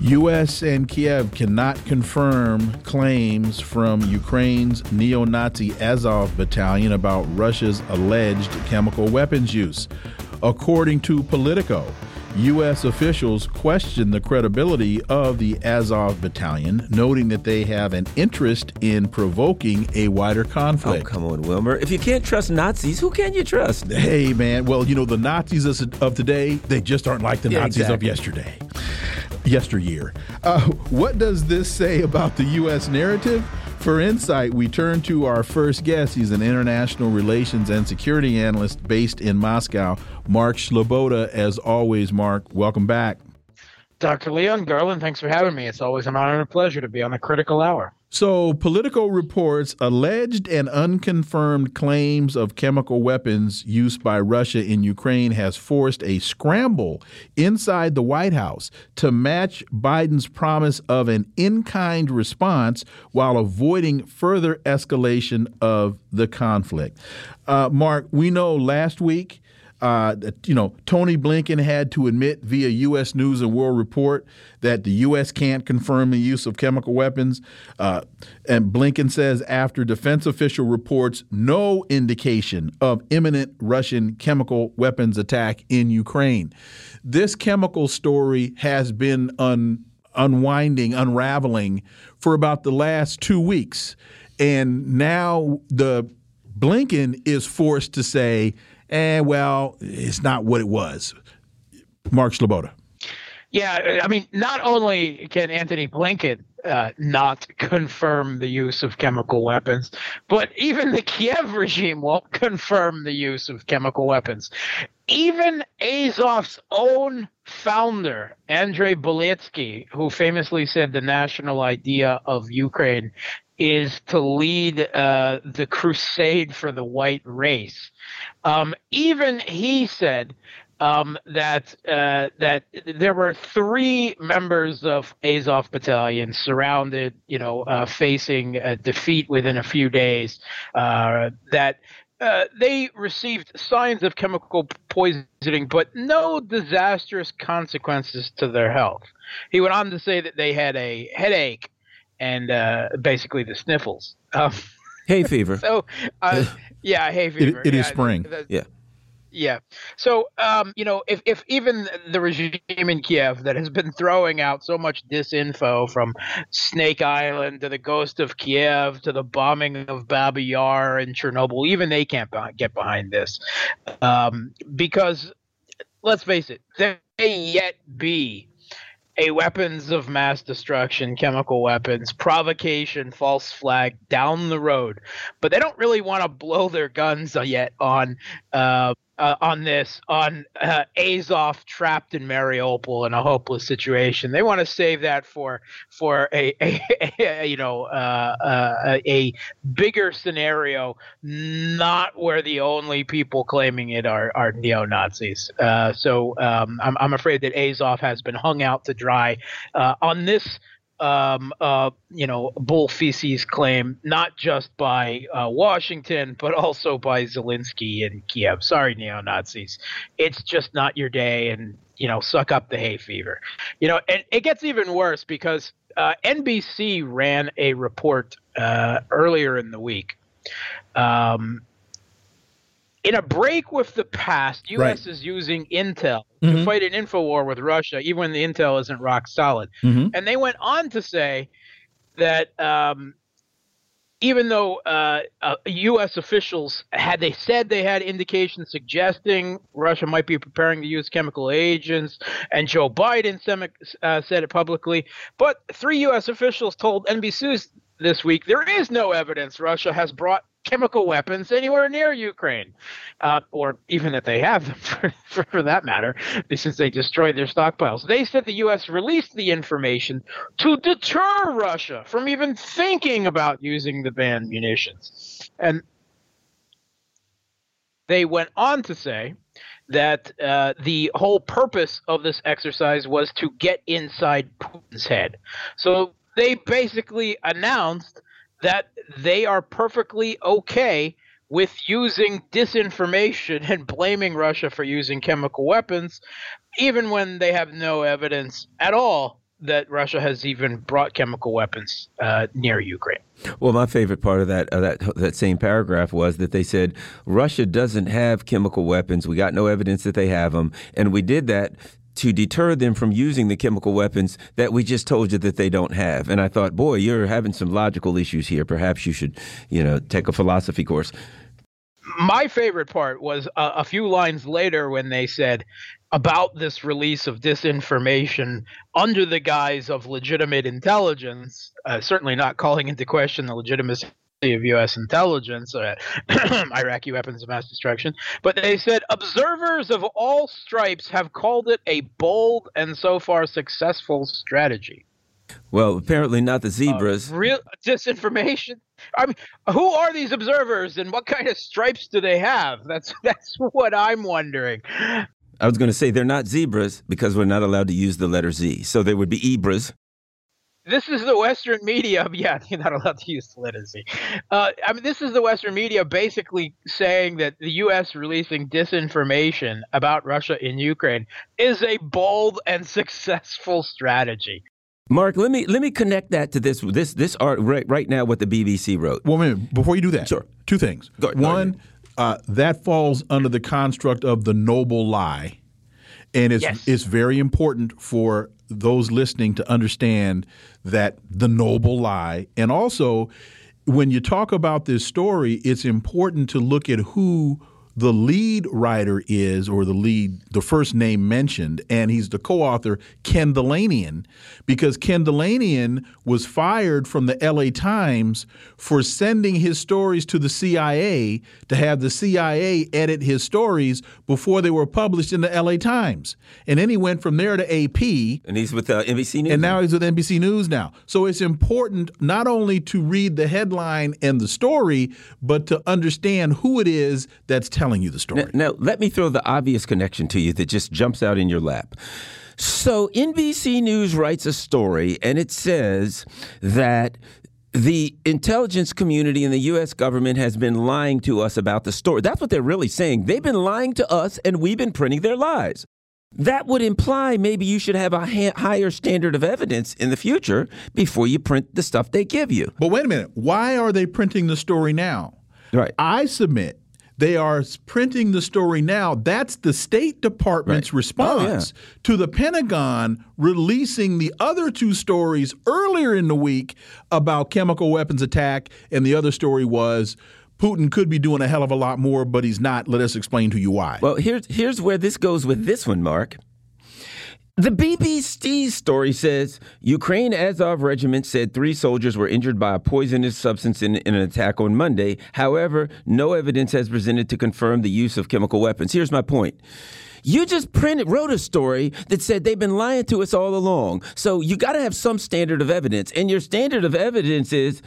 U.S. and Kiev cannot confirm claims from Ukraine's neo Nazi Azov battalion about Russia's alleged chemical weapons use. According to Politico, U.S. officials question the credibility of the Azov battalion, noting that they have an interest in provoking a wider conflict. Oh, come on, Wilmer. If you can't trust Nazis, who can you trust? Hey, man. Well, you know, the Nazis of today, they just aren't like the yeah, Nazis exactly. of yesterday yesteryear. Uh, what does this say about the U.S. narrative? For insight, we turn to our first guest. He's an international relations and security analyst based in Moscow, Mark Sleboda. As always, Mark, welcome back. Dr. Leon Garland, thanks for having me. It's always an honor and a pleasure to be on the critical hour. So, Politico reports alleged and unconfirmed claims of chemical weapons used by Russia in Ukraine has forced a scramble inside the White House to match Biden's promise of an in kind response while avoiding further escalation of the conflict. Uh, Mark, we know last week uh, you know, Tony Blinken had to admit via U.S. News and World Report that the U.S. can't confirm the use of chemical weapons. Uh, and Blinken says after defense official reports no indication of imminent Russian chemical weapons attack in Ukraine. This chemical story has been un unwinding, unraveling for about the last two weeks. And now the Blinken is forced to say, and eh, well, it's not what it was. Mark Sleboda. Yeah, I mean, not only can Anthony Blinken uh, not confirm the use of chemical weapons, but even the Kiev regime won't confirm the use of chemical weapons. Even Azov's own founder, Andrei Biletsky, who famously said the national idea of Ukraine is to lead uh, the crusade for the white race. Um, even he said um, that uh, that there were three members of Azov Battalion surrounded, you know, uh, facing a defeat within a few days. Uh, that uh, they received signs of chemical poisoning, but no disastrous consequences to their health. He went on to say that they had a headache and uh, basically the sniffles. Um, hay fever. so, uh, yeah, hay fever. it, it yeah, is spring. The, the, yeah. Yeah. So, um, you know, if, if even the regime in Kiev that has been throwing out so much disinfo from Snake Island to the ghost of Kiev to the bombing of Babi Yar and Chernobyl, even they can't get behind this. Um, because let's face it, there may yet be a weapons of mass destruction, chemical weapons, provocation, false flag down the road. But they don't really want to blow their guns yet on uh, uh, on this on uh, Azov trapped in Mariupol in a hopeless situation. They want to save that for for a, a, a you know uh, uh, a bigger scenario, not where the only people claiming it are are neo Nazis. Uh, so um, I'm I'm afraid that Azov has been hung out to dry uh, on this um, uh, you know, bull feces claim, not just by uh, Washington, but also by Zelensky and Kiev. Sorry, neo Nazis. It's just not your day, and, you know, suck up the hay fever. You know, and it gets even worse because uh, NBC ran a report uh, earlier in the week. Um, in a break with the past, U.S. Right. is using intel mm-hmm. to fight an info war with Russia, even when the intel isn't rock solid. Mm-hmm. And they went on to say that um, even though uh, uh, U.S. officials had they said they had indications suggesting Russia might be preparing to use chemical agents, and Joe Biden uh, said it publicly, but three U.S. officials told NBC this week there is no evidence Russia has brought chemical weapons anywhere near Ukraine, uh, or even that they have them for, for, for, that matter, since they destroyed their stockpiles. They said the U.S. released the information to deter Russia from even thinking about using the banned munitions. And they went on to say that uh, the whole purpose of this exercise was to get inside Putin's head. So they basically announced that they are perfectly okay with using disinformation and blaming Russia for using chemical weapons, even when they have no evidence at all that Russia has even brought chemical weapons uh, near Ukraine. Well, my favorite part of that that that same paragraph was that they said Russia doesn't have chemical weapons. We got no evidence that they have them, and we did that to deter them from using the chemical weapons that we just told you that they don't have. And I thought, boy, you're having some logical issues here. Perhaps you should, you know, take a philosophy course. My favorite part was a, a few lines later when they said about this release of disinformation under the guise of legitimate intelligence, uh, certainly not calling into question the legitimacy of U.S. intelligence, uh, Iraqi weapons of mass destruction, but they said observers of all stripes have called it a bold and so far successful strategy. Well, apparently not the zebras. Uh, real disinformation. I mean, who are these observers, and what kind of stripes do they have? That's that's what I'm wondering. I was going to say they're not zebras because we're not allowed to use the letter Z, so they would be ebras this is the Western media. Yeah, you're not allowed to use literacy. Uh, I mean, this is the Western media basically saying that the U.S. releasing disinformation about Russia in Ukraine is a bold and successful strategy. Mark, let me let me connect that to this this this art right right now what the BBC wrote. Well, minute, before you do that, sure. Two things. Go, One, uh, that falls under the construct of the noble lie, and it's yes. it's very important for those listening to understand that the noble lie. And also, when you talk about this story, it's important to look at who the lead writer is, or the lead, the first name mentioned, and he's the co author, Ken Dilanian, because Ken Dilanian was fired from the LA Times for sending his stories to the CIA to have the CIA edit his stories before they were published in the LA Times. And then he went from there to AP. And he's with uh, NBC News. And now he's with NBC News now. So it's important not only to read the headline and the story, but to understand who it is that's telling telling you the story. Now, now, let me throw the obvious connection to you that just jumps out in your lap. So, NBC News writes a story, and it says that the intelligence community and the U.S. government has been lying to us about the story. That's what they're really saying. They've been lying to us, and we've been printing their lies. That would imply maybe you should have a ha- higher standard of evidence in the future before you print the stuff they give you. But wait a minute. Why are they printing the story now? Right. I submit they are printing the story now. That's the State Department's right. response oh, yeah. to the Pentagon releasing the other two stories earlier in the week about chemical weapons attack. And the other story was Putin could be doing a hell of a lot more, but he's not. Let us explain to you why. Well, here's here's where this goes with this one, Mark. The BBC story says Ukraine Azov Regiment said three soldiers were injured by a poisonous substance in, in, an attack on Monday. However, no evidence has presented to confirm the use of chemical weapons. Here's my point. You just printed, wrote a story that said they've been lying to us all along. So you got to have some standard of evidence. And your standard of evidence is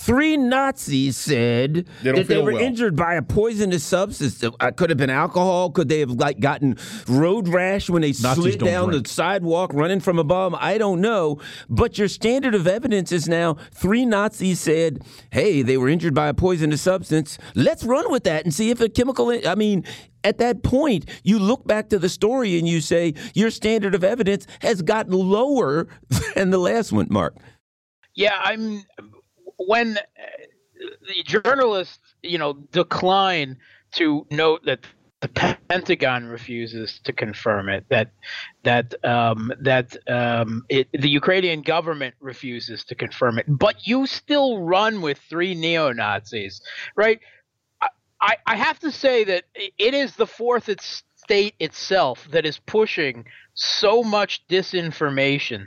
Three Nazis said they that they were well. injured by a poisonous substance. It could have been alcohol. Could they have like gotten road rash when they Nazis slid down drink. the sidewalk running from a bomb? I don't know. But your standard of evidence is now three Nazis said, "Hey, they were injured by a poisonous substance. Let's run with that and see if a chemical." I mean, at that point, you look back to the story and you say your standard of evidence has gotten lower than the last one, Mark. Yeah, I'm when uh, the journalists, you know, decline to note that the Pentagon refuses to confirm it, that that um, that um, it, the Ukrainian government refuses to confirm it, but you still run with three neo Nazis, right? I, I have to say that it is the fourth estate itself that is pushing so much disinformation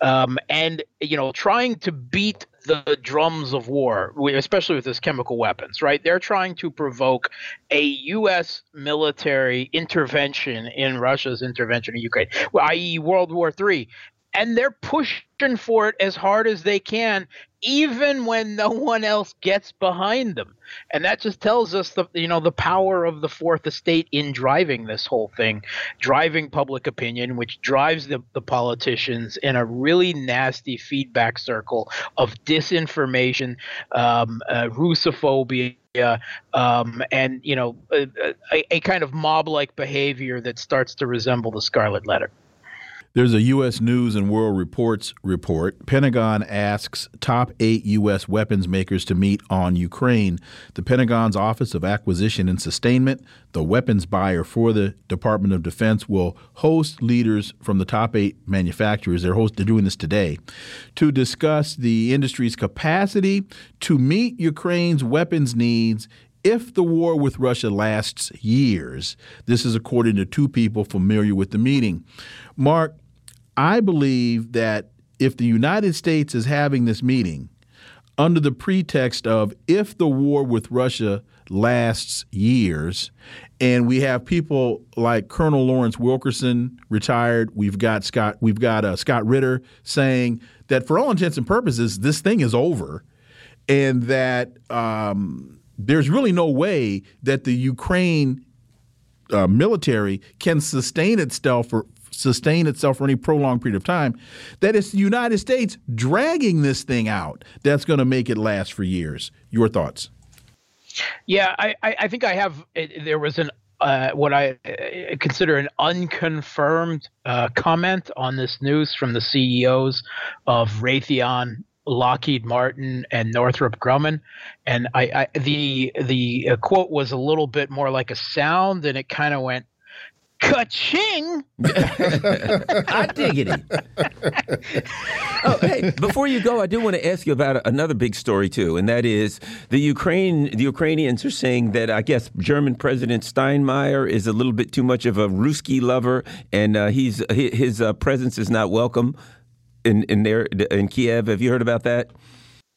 um, and you know trying to beat the drums of war, especially with this chemical weapons, right? They're trying to provoke a U.S. military intervention in Russia's intervention in Ukraine, i.e., World War III and they're pushing for it as hard as they can even when no one else gets behind them. And that just tells us the you know the power of the fourth estate in driving this whole thing driving public opinion which drives the, the politicians in a really nasty feedback circle of disinformation um, uh, russophobia um, and you know a, a, kind of mob-like behavior that starts to resemble the scarlet letter there's a U.S. News and World Reports report. Pentagon asks top eight U.S. weapons makers to meet on Ukraine. The Pentagon's Office of Acquisition and Sustainment, the weapons buyer for the Department of Defense, will host leaders from the top eight manufacturers. They're, host, they're doing this today to discuss the industry's capacity to meet Ukraine's weapons needs if the war with Russia lasts years. This is according to two people familiar with the meeting. Mark, I believe that if the United States is having this meeting under the pretext of if the war with Russia lasts years, and we have people like Colonel Lawrence Wilkerson, retired. We've got Scott. We've got uh, Scott Ritter saying that for all intents and purposes, this thing is over, and that um, there's really no way that the Ukraine uh, military can sustain itself for sustain itself for any prolonged period of time, that it's the United States dragging this thing out that's going to make it last for years. Your thoughts? Yeah, I, I think I have. There was an uh, what I uh, consider an unconfirmed uh, comment on this news from the CEOs of Raytheon, Lockheed Martin, and Northrop Grumman, and I, I the the uh, quote was a little bit more like a sound, and it kind of went Ka-ching! I diggity. oh, hey, before you go, I do want to ask you about another big story too, and that is the Ukraine. The Ukrainians are saying that I guess German President Steinmeier is a little bit too much of a Ruski lover, and uh, he's his uh, presence is not welcome in in there in Kiev. Have you heard about that?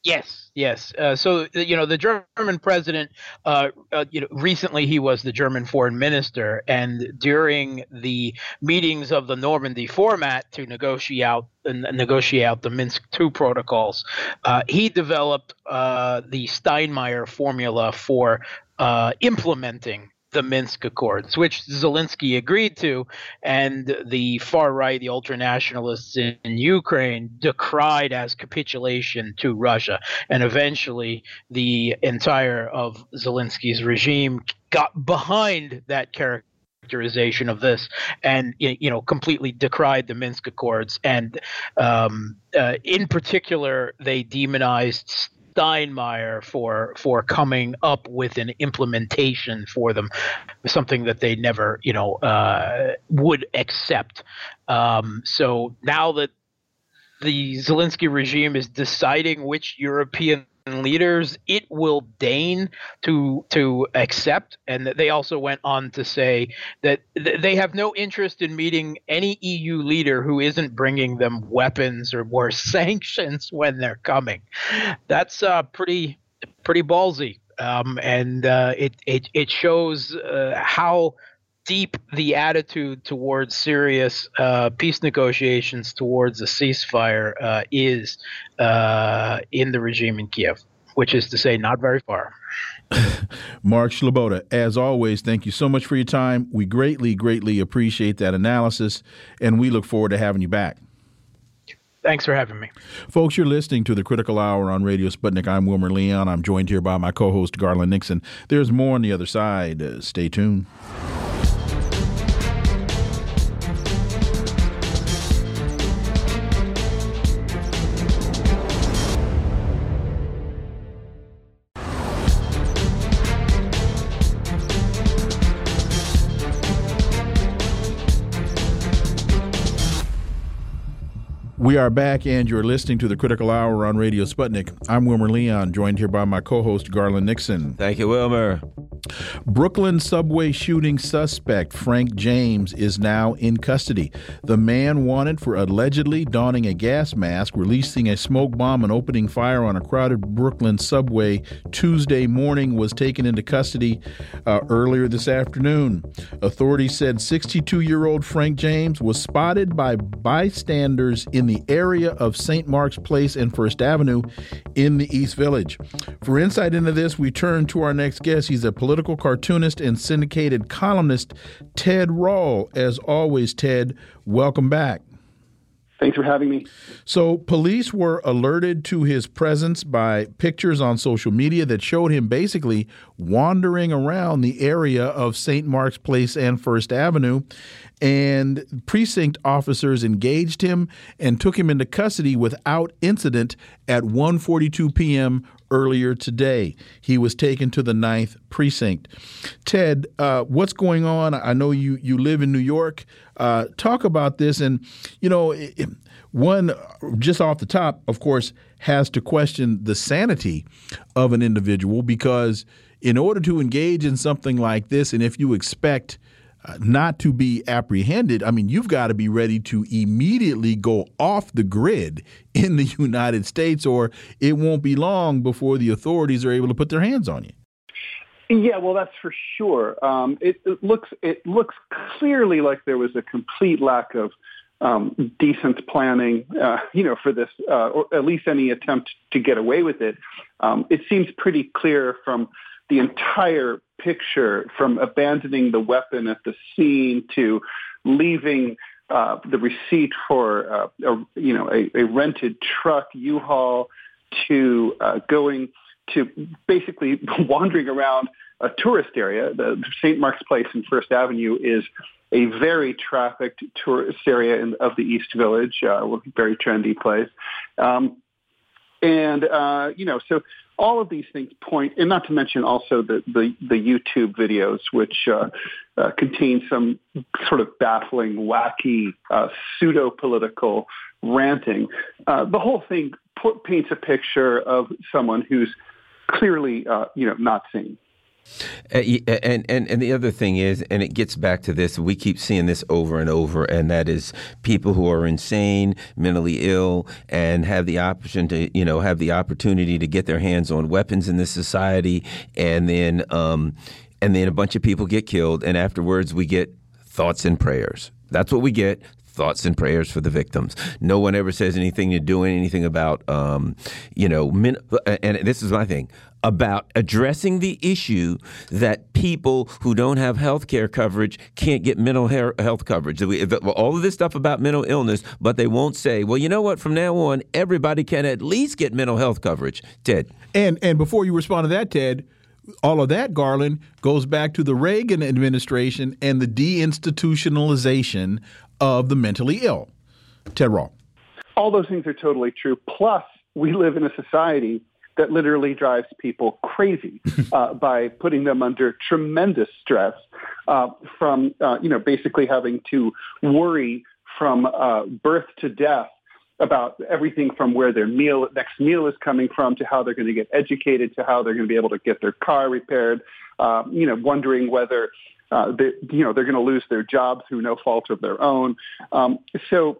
Yes. Yes. Uh, so you know the German president. Uh, uh, you know, recently he was the German foreign minister, and during the meetings of the Normandy format to negotiate out negotiate out the Minsk II protocols, uh, he developed uh, the Steinmeier formula for uh, implementing the Minsk Accords, which Zelensky agreed to, and the far right, the ultranationalists in, in Ukraine, decried as capitulation to Russia. And eventually, the entire of Zelensky's regime got behind that characterization of this and you know completely decried the minsk accords and um, uh, in particular they demonized Steinmeier for for coming up with an implementation for them, something that they never you know uh, would accept. Um, so now that the Zelensky regime is deciding which European leaders it will deign to to accept. And they also went on to say that they have no interest in meeting any EU leader who isn't bringing them weapons or more sanctions when they're coming. That's uh, pretty pretty ballsy. Um, and uh, it, it it shows uh, how deep the attitude towards serious uh, peace negotiations towards a ceasefire uh, is uh, in the regime in Kiev, which is to say, not very far. Mark Sleboda, as always, thank you so much for your time. We greatly, greatly appreciate that analysis, and we look forward to having you back. Thanks for having me. Folks, you're listening to the Critical Hour on Radio Sputnik. I'm Wilmer Leon. I'm joined here by my co host, Garland Nixon. There's more on the other side. Uh, stay tuned. We are back, and you're listening to the Critical Hour on Radio Sputnik. I'm Wilmer Leon, joined here by my co host, Garland Nixon. Thank you, Wilmer. Brooklyn subway shooting suspect Frank James is now in custody. The man wanted for allegedly donning a gas mask, releasing a smoke bomb, and opening fire on a crowded Brooklyn subway Tuesday morning was taken into custody uh, earlier this afternoon. Authorities said 62 year old Frank James was spotted by bystanders in the area of St. Mark's Place and First Avenue in the East Village. For insight into this, we turn to our next guest. He's a political cartoonist and syndicated columnist, Ted Rall. As always, Ted, welcome back. Thanks for having me. So, police were alerted to his presence by pictures on social media that showed him basically wandering around the area of St. Mark's Place and First Avenue. And precinct officers engaged him and took him into custody without incident at 1:42 p.m earlier today. He was taken to the ninth precinct. Ted, uh, what's going on? I know you you live in New York. Uh, talk about this, and you know, one just off the top, of course, has to question the sanity of an individual because in order to engage in something like this, and if you expect uh, not to be apprehended, I mean, you've got to be ready to immediately go off the grid in the United States, or it won't be long before the authorities are able to put their hands on you. Yeah, well, that's for sure. Um, it, it, looks it looks clearly like there was a complete lack of um, decent planning, uh, you know, for this, uh, or at least any attempt to get away with it. Um, it seems pretty clear from the entire picture from abandoning the weapon at the scene to leaving uh, the receipt for uh, a, you know a, a rented truck U-Haul to uh, going to basically wandering around a tourist area. The St. Mark's Place and First Avenue is a very trafficked tourist area in, of the East Village, uh, very trendy place. Um, and uh, you know, so all of these things point, and not to mention also the the, the YouTube videos, which uh, uh, contain some sort of baffling, wacky, uh, pseudo political ranting. Uh, the whole thing paints a picture of someone who's clearly, uh, you know, not sane. Uh, and, and and the other thing is, and it gets back to this. We keep seeing this over and over, and that is people who are insane, mentally ill, and have the option to, you know, have the opportunity to get their hands on weapons in this society, and then, um, and then a bunch of people get killed, and afterwards we get thoughts and prayers. That's what we get thoughts and prayers for the victims. No one ever says anything to doing anything about, um, you know, min- and this is my thing about addressing the issue that people who don't have health care coverage can't get mental health coverage. All of this stuff about mental illness, but they won't say, well, you know what, from now on, everybody can at least get mental health coverage. Ted. And, and before you respond to that, Ted, all of that, Garland, goes back to the Reagan administration and the deinstitutionalization of the mentally ill. Ted Rall. All those things are totally true. Plus, we live in a society that literally drives people crazy uh, by putting them under tremendous stress uh, from, uh, you know, basically having to worry from uh, birth to death about everything from where their meal next meal is coming from to how they're going to get educated to how they're going to be able to get their car repaired. Uh, you know, wondering whether uh, they, you know they're going to lose their job through no fault of their own. Um, so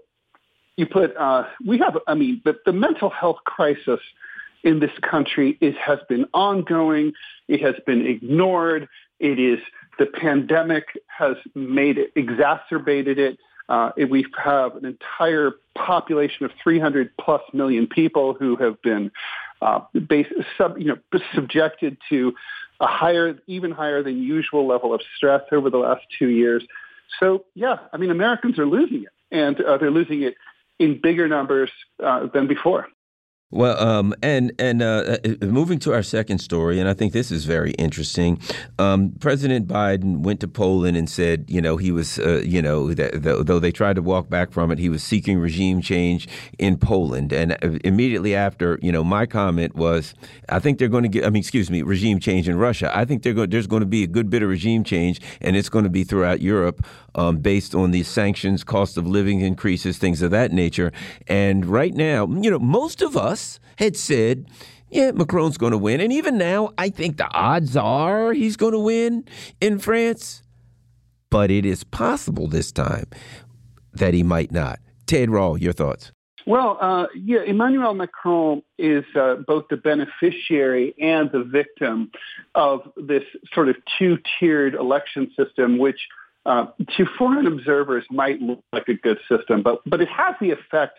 you put uh, we have I mean the, the mental health crisis in this country is, has been ongoing. It has been ignored. It is the pandemic has made it, exacerbated it. Uh, we have an entire population of 300 plus million people who have been uh, base, sub, you know, subjected to a higher, even higher than usual level of stress over the last two years. So, yeah, I mean, Americans are losing it, and uh, they're losing it in bigger numbers uh, than before. Well, um, and and uh, uh, moving to our second story, and I think this is very interesting. Um, President Biden went to Poland and said, you know, he was, uh, you know, that, though they tried to walk back from it, he was seeking regime change in Poland. And uh, immediately after, you know, my comment was, I think they're going to get, I mean, excuse me, regime change in Russia. I think going, there's going to be a good bit of regime change, and it's going to be throughout Europe um, based on these sanctions, cost of living increases, things of that nature. And right now, you know, most of us had said yeah, Macron's going to win. And even now, I think the odds are he's going to win in France. But it is possible this time that he might not. Ted Rall, your thoughts? Well, uh, yeah, Emmanuel Macron is uh, both the beneficiary and the victim of this sort of two-tiered election system, which uh, to foreign observers might look like a good system, but but it has the effect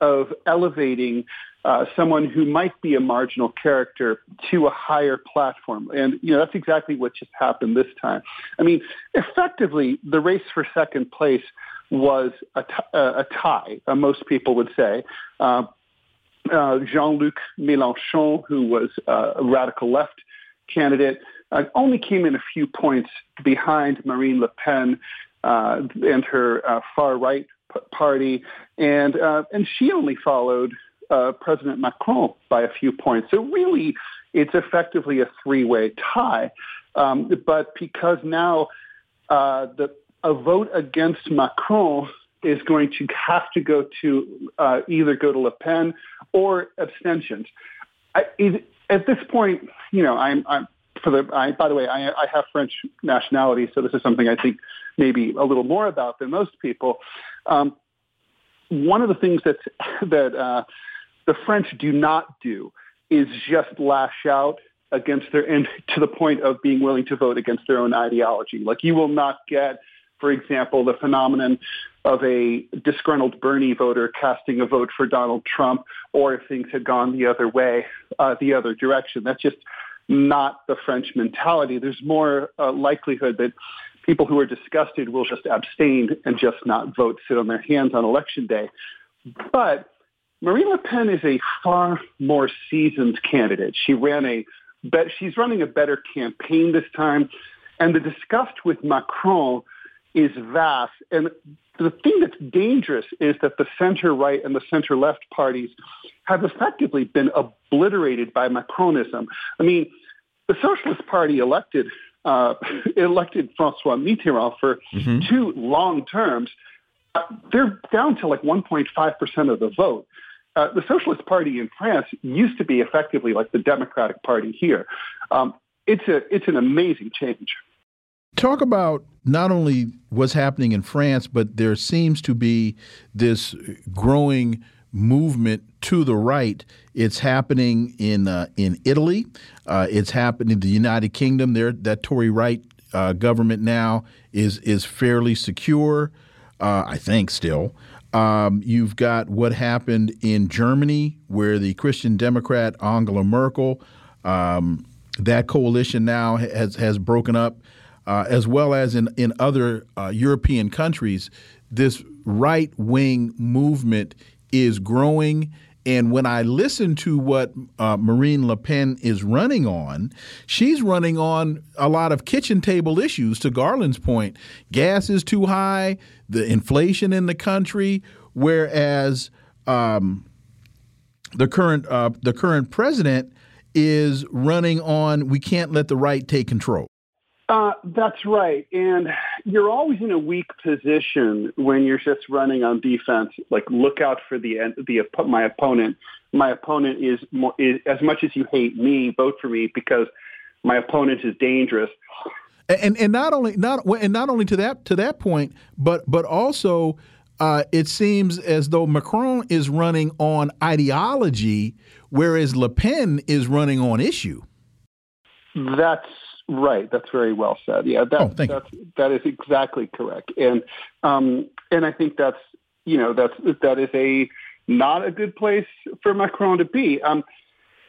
of elevating uh, someone who might be a marginal character to a higher platform. And, you know, that's exactly what just happened this time. I mean, effectively, the race for second place was a, uh, a tie, uh, most people would say. Uh, uh, Jean-Luc Mélenchon, who was a radical left candidate, only came in a few points behind Marine Le Pen uh, and her uh, far right p- party, and uh, and she only followed President Macron by a few points. So really, it's effectively a three-way tie. Um, but because now the a vote against Macron is going to have to go to uh, either go to Le Pen or abstentions. I, it, at this point, you know, I'm, I'm for the. I, by the way, I, I have French nationality, so this is something I think maybe a little more about than most people. Um, one of the things that that uh, the French do not do is just lash out against their and to the point of being willing to vote against their own ideology. Like you will not get for example, the phenomenon of a disgruntled Bernie voter casting a vote for Donald Trump, or if things had gone the other way, uh, the other direction. That's just not the French mentality. There's more uh, likelihood that people who are disgusted will just abstain and just not vote, sit on their hands on election day. But Marine Le Pen is a far more seasoned candidate. She ran a, bet, she's running a better campaign this time. And the disgust with Macron is vast. And the thing that's dangerous is that the center right and the center left parties have effectively been obliterated by Macronism. I mean, the Socialist Party elected uh, elected Francois Mitterrand for mm-hmm. two long terms. Uh, they're down to like 1.5% of the vote. Uh, the Socialist Party in France used to be effectively like the Democratic Party here. Um, it's a it's an amazing change. Talk about not only what's happening in France, but there seems to be this growing movement to the right. It's happening in uh, in Italy. Uh, it's happening in the United Kingdom. There, that Tory right uh, government now is is fairly secure. Uh, I think still. Um, you've got what happened in Germany, where the Christian Democrat Angela Merkel, um, that coalition now has has broken up uh, as well as in, in other uh, European countries, this right wing movement is growing. And when I listen to what uh, Marine Le Pen is running on, she's running on a lot of kitchen table issues. To Garland's point, gas is too high, the inflation in the country, whereas um, the current uh, the current president is running on we can't let the right take control. Uh, that's right. And you're always in a weak position when you're just running on defense. Like, look out for the the my opponent. My opponent is, more, is as much as you hate me, vote for me because my opponent is dangerous. And and not only not and not only to that to that point, but but also uh, it seems as though Macron is running on ideology, whereas Le Pen is running on issue. That's Right. That's very well said. Yeah, that, oh, that's, that is exactly correct. And um, and I think that's you know that's that is a not a good place for Macron to be. Um,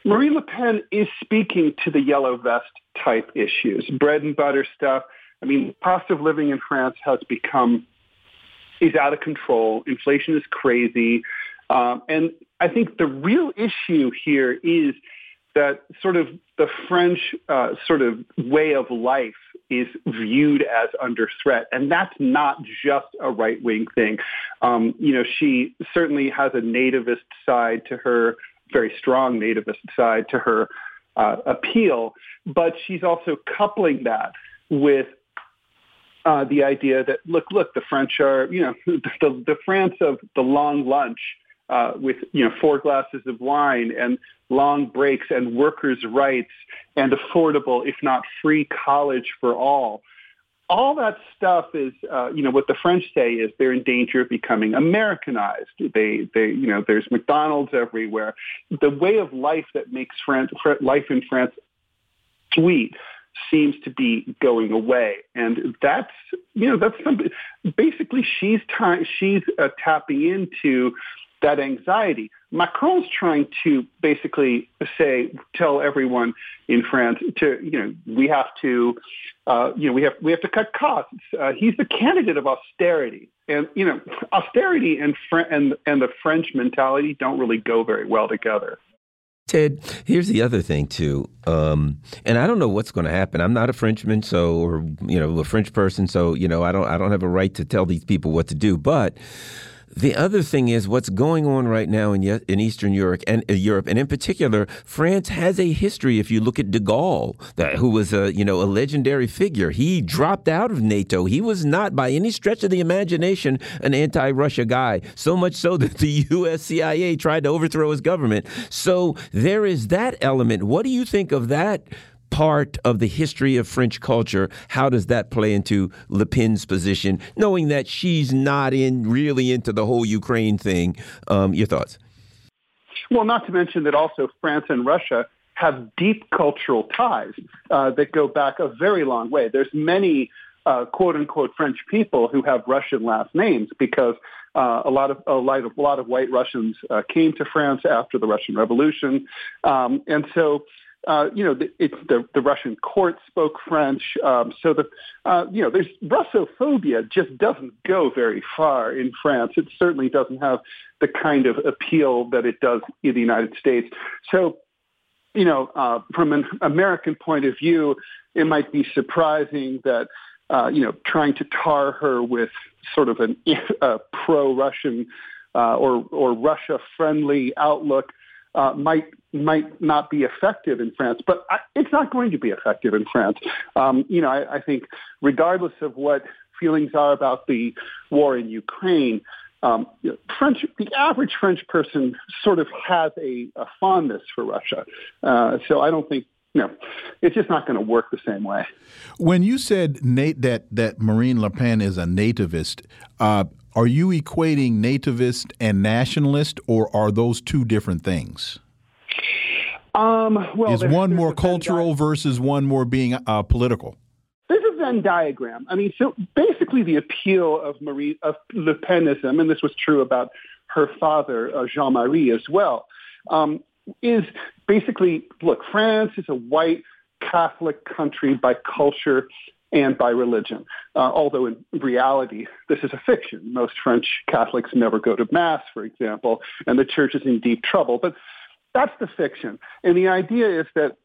Marine Le Pen is speaking to the yellow vest type issues, bread and butter stuff. I mean, cost of living in France has become is out of control. Inflation is crazy, um, and I think the real issue here is that sort of the French uh, sort of way of life is viewed as under threat. And that's not just a right wing thing. Um, you know, she certainly has a nativist side to her, very strong nativist side to her uh, appeal, but she's also coupling that with uh, the idea that look, look, the French are, you know, the, the France of the long lunch uh, with you know four glasses of wine and long breaks and workers' rights and affordable, if not free, college for all. All that stuff is, uh, you know, what the French say is they're in danger of becoming Americanized. They, they, you know, there's McDonald's everywhere. The way of life that makes France, life in France sweet seems to be going away. And that's, you know, that's something, basically she's, t- she's uh, tapping into that anxiety. Macron's trying to basically say, tell everyone in France to, you know, we have to, uh, you know, we have we have to cut costs. Uh, he's the candidate of austerity, and you know, austerity and Fr- and and the French mentality don't really go very well together. Ted, here's the other thing too, um, and I don't know what's going to happen. I'm not a Frenchman, so or you know, a French person, so you know, I don't I don't have a right to tell these people what to do, but the other thing is what's going on right now in, in Eastern Europe and uh, Europe, and in particular, France has a history. If you look at De Gaulle, that, who was a you know a legendary figure, he dropped out of NATO. He was not, by any stretch of the imagination, an anti-Russia guy. So much so that the U.S. CIA tried to overthrow his government. So there is that element. What do you think of that? Part of the history of French culture. How does that play into Le Pen's position, knowing that she's not in really into the whole Ukraine thing? Um, your thoughts? Well, not to mention that also France and Russia have deep cultural ties uh, that go back a very long way. There's many uh, quote unquote French people who have Russian last names because uh, a lot of a lot of, a lot of white Russians uh, came to France after the Russian Revolution, um, and so uh, you know, the, the, the Russian court spoke French. Um, so the, uh, you know, there's Russophobia just doesn't go very far in France. It certainly doesn't have the kind of appeal that it does in the United States. So, you know, uh, from an American point of view, it might be surprising that, uh, you know, trying to tar her with sort of an, a pro-Russian uh, or, or Russia-friendly outlook uh, might might not be effective in France, but I, it's not going to be effective in France. Um, you know, I, I think regardless of what feelings are about the war in Ukraine, um, French, the average French person sort of has a, a fondness for Russia. Uh, so I don't think you know, it's just not going to work the same way. When you said Nate that that Marine Le Pen is a nativist, uh, are you equating nativist and nationalist, or are those two different things? Um, well, is one more cultural versus one more being uh, political? There's a Venn diagram. I mean, so basically, the appeal of Marie of Le Penism, and this was true about her father uh, Jean Marie as well, um, is basically look. France is a white Catholic country by culture and by religion. Uh, although in reality, this is a fiction. Most French Catholics never go to Mass, for example, and the church is in deep trouble. But that's the fiction. And the idea is that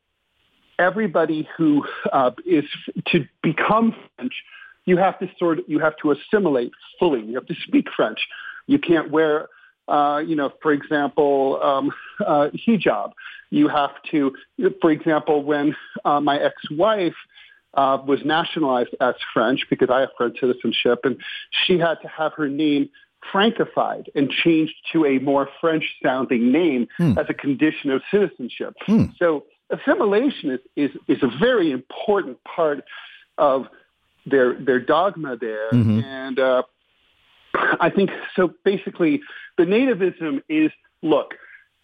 everybody who uh, is to become French, you have to sort of, you have to assimilate fully. You have to speak French. You can't wear, uh, you know, for example, um, uh, hijab. You have to, for example, when uh, my ex-wife uh, was nationalized as French because I have French citizenship, and she had to have her name Francified and changed to a more French-sounding name hmm. as a condition of citizenship. Hmm. So assimilation is, is, is a very important part of their their dogma there, mm-hmm. and uh, I think so. Basically, the nativism is look.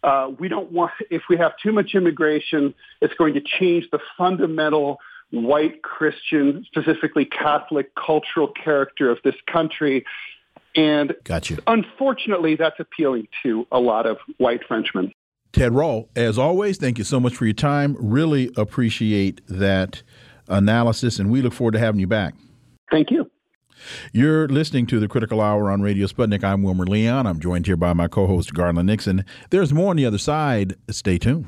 Uh, we don't want if we have too much immigration, it's going to change the fundamental white Christian, specifically Catholic cultural character of this country. And gotcha. unfortunately, that's appealing to a lot of white Frenchmen. Ted Rall, as always, thank you so much for your time. Really appreciate that analysis, and we look forward to having you back. Thank you. You're listening to the Critical Hour on Radio Sputnik. I'm Wilmer Leon. I'm joined here by my co host, Garland Nixon. There's more on the other side. Stay tuned.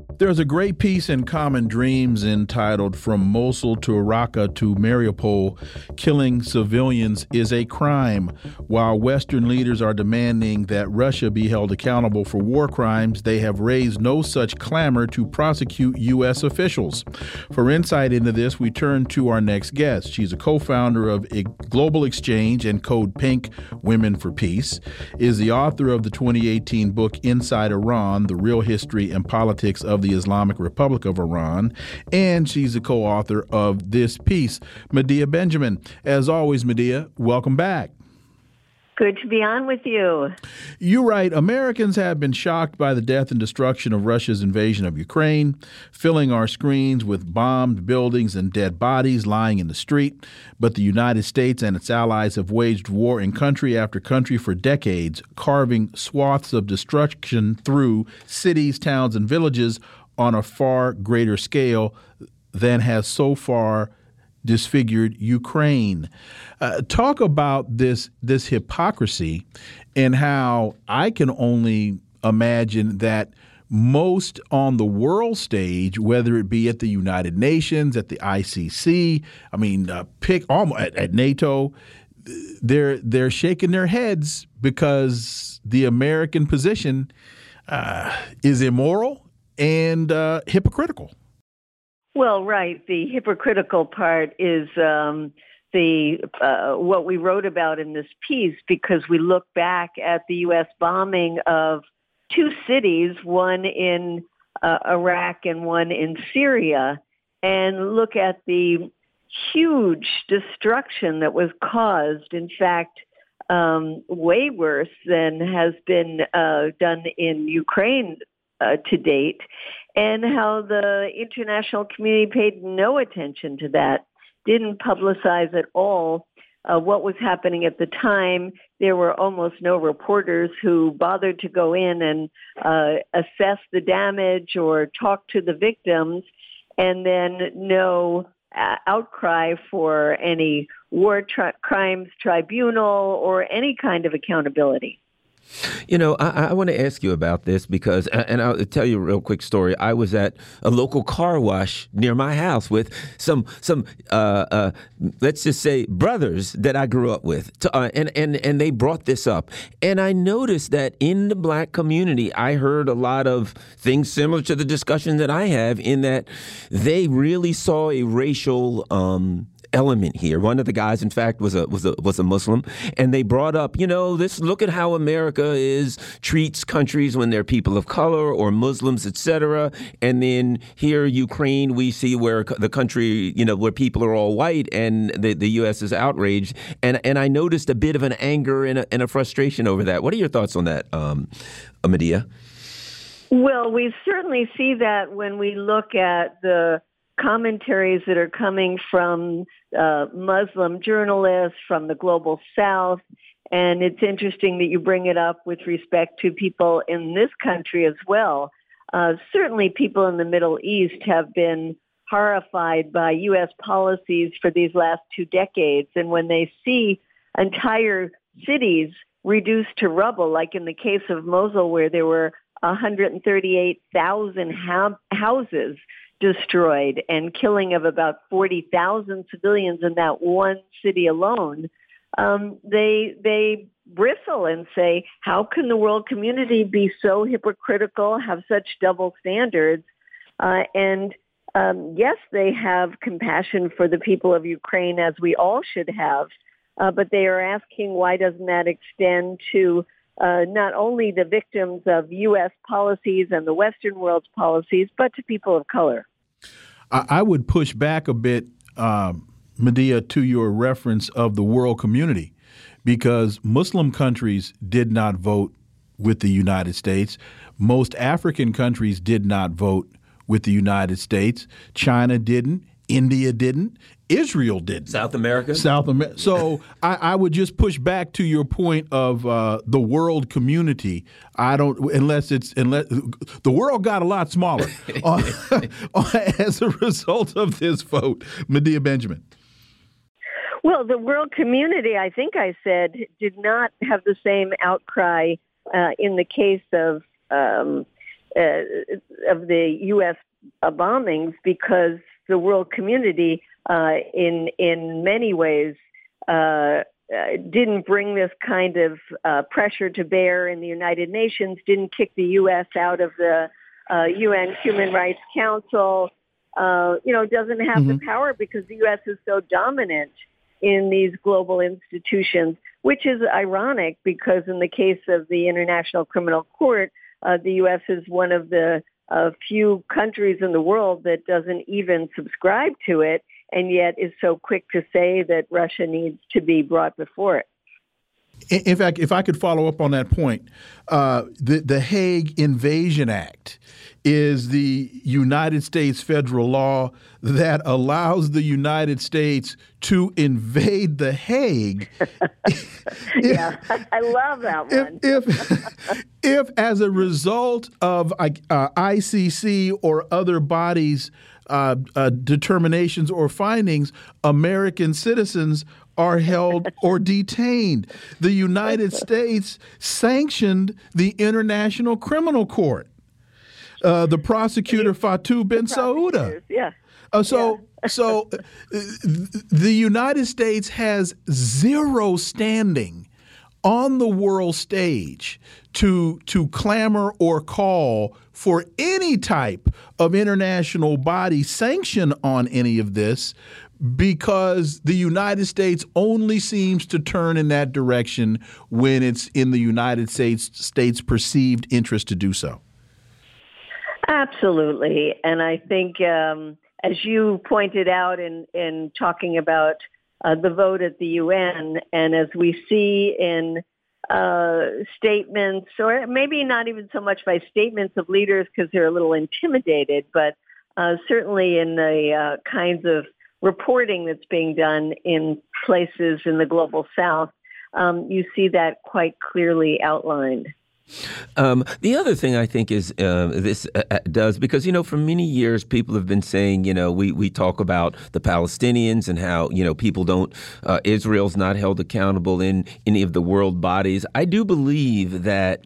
There's a great piece in Common Dreams entitled From Mosul to Raqqa to Mariupol Killing Civilians is a Crime. While Western leaders are demanding that Russia be held accountable for war crimes, they have raised no such clamor to prosecute U.S. officials. For insight into this, we turn to our next guest. She's a co founder of Global Exchange and Code Pink Women for Peace, is the author of the 2018 book Inside Iran The Real History and Politics of the Islamic Republic of Iran, and she's a co author of this piece. Medea Benjamin. As always, Medea, welcome back. Good to be on with you. You write Americans have been shocked by the death and destruction of Russia's invasion of Ukraine, filling our screens with bombed buildings and dead bodies lying in the street. But the United States and its allies have waged war in country after country for decades, carving swaths of destruction through cities, towns, and villages on a far greater scale than has so far disfigured Ukraine. Uh, talk about this this hypocrisy and how I can only imagine that most on the world stage, whether it be at the United Nations, at the ICC, I mean, uh, pick almost at, at NATO, they're they're shaking their heads because the American position uh, is immoral and uh, hypocritical. Well, right. The hypocritical part is um, the uh, what we wrote about in this piece because we look back at the U.S. bombing of two cities, one in uh, Iraq and one in Syria, and look at the huge destruction that was caused. In fact, um, way worse than has been uh, done in Ukraine uh, to date, and how the international community paid no attention to that, didn't publicize at all uh, what was happening at the time. There were almost no reporters who bothered to go in and uh, assess the damage or talk to the victims, and then no uh, outcry for any war tri- crimes tribunal or any kind of accountability. You know, I, I want to ask you about this because, and I'll tell you a real quick story. I was at a local car wash near my house with some some uh, uh, let's just say brothers that I grew up with, to, uh, and and and they brought this up, and I noticed that in the black community, I heard a lot of things similar to the discussion that I have, in that they really saw a racial. Um, element here. One of the guys, in fact, was a was a was a Muslim, and they brought up, you know, this look at how America is treats countries when they're people of color or Muslims, etc. And then here, Ukraine, we see where the country, you know, where people are all white, and the the U.S. is outraged. And and I noticed a bit of an anger and a, and a frustration over that. What are your thoughts on that, um? Well, we certainly see that when we look at the commentaries that are coming from uh, Muslim journalists from the global south. And it's interesting that you bring it up with respect to people in this country as well. Uh, certainly people in the Middle East have been horrified by U.S. policies for these last two decades. And when they see entire cities reduced to rubble, like in the case of Mosul, where there were 138,000 ha- houses destroyed and killing of about 40,000 civilians in that one city alone, um, they they bristle and say, how can the world community be so hypocritical, have such double standards? Uh, and um, yes, they have compassion for the people of Ukraine, as we all should have, uh, but they are asking why doesn't that extend to uh, not only the victims of U.S. policies and the Western world's policies, but to people of color. I, I would push back a bit, um, Medea, to your reference of the world community, because Muslim countries did not vote with the United States. Most African countries did not vote with the United States. China didn't. India didn't. Israel didn't. South America. South America. So I, I, would just push back to your point of uh, the world community. I don't unless it's unless the world got a lot smaller as a result of this vote. Medea Benjamin. Well, the world community, I think I said, did not have the same outcry uh, in the case of um, uh, of the U.S. bombings because the world community, uh, in in many ways, uh, uh, didn't bring this kind of uh, pressure to bear in the United Nations, didn't kick the U.S. out of the uh, UN Human Rights Council, uh, you know, doesn't have mm-hmm. the power because the U.S. is so dominant in these global institutions, which is ironic because in the case of the International Criminal Court, uh, the U.S. is one of the uh, few countries in the world that doesn't even subscribe to it and yet is so quick to say that Russia needs to be brought before it. In fact, if I could follow up on that point, uh, the, the Hague Invasion Act is the United States federal law that allows the United States to invade the Hague. yeah, I love that one. If, if, if as a result of uh, ICC or other bodies' uh, uh, determinations or findings, American citizens are held or detained. The United States sanctioned the International Criminal Court. Uh, the prosecutor Fatou Bensouda. Yeah. Uh, so, yeah. so uh, the United States has zero standing on the world stage to to clamor or call for any type of international body sanction on any of this because the United States only seems to turn in that direction when it's in the United States states perceived interest to do so. Absolutely, and I think um, as you pointed out in in talking about uh, the vote at the UN, and as we see in uh, statements, or maybe not even so much by statements of leaders because they're a little intimidated, but uh, certainly in the uh, kinds of reporting that's being done in places in the global south, um, you see that quite clearly outlined. Um, the other thing I think is uh, this uh, uh, does because you know for many years people have been saying you know we we talk about the Palestinians and how you know people don't uh, Israel's not held accountable in any of the world bodies. I do believe that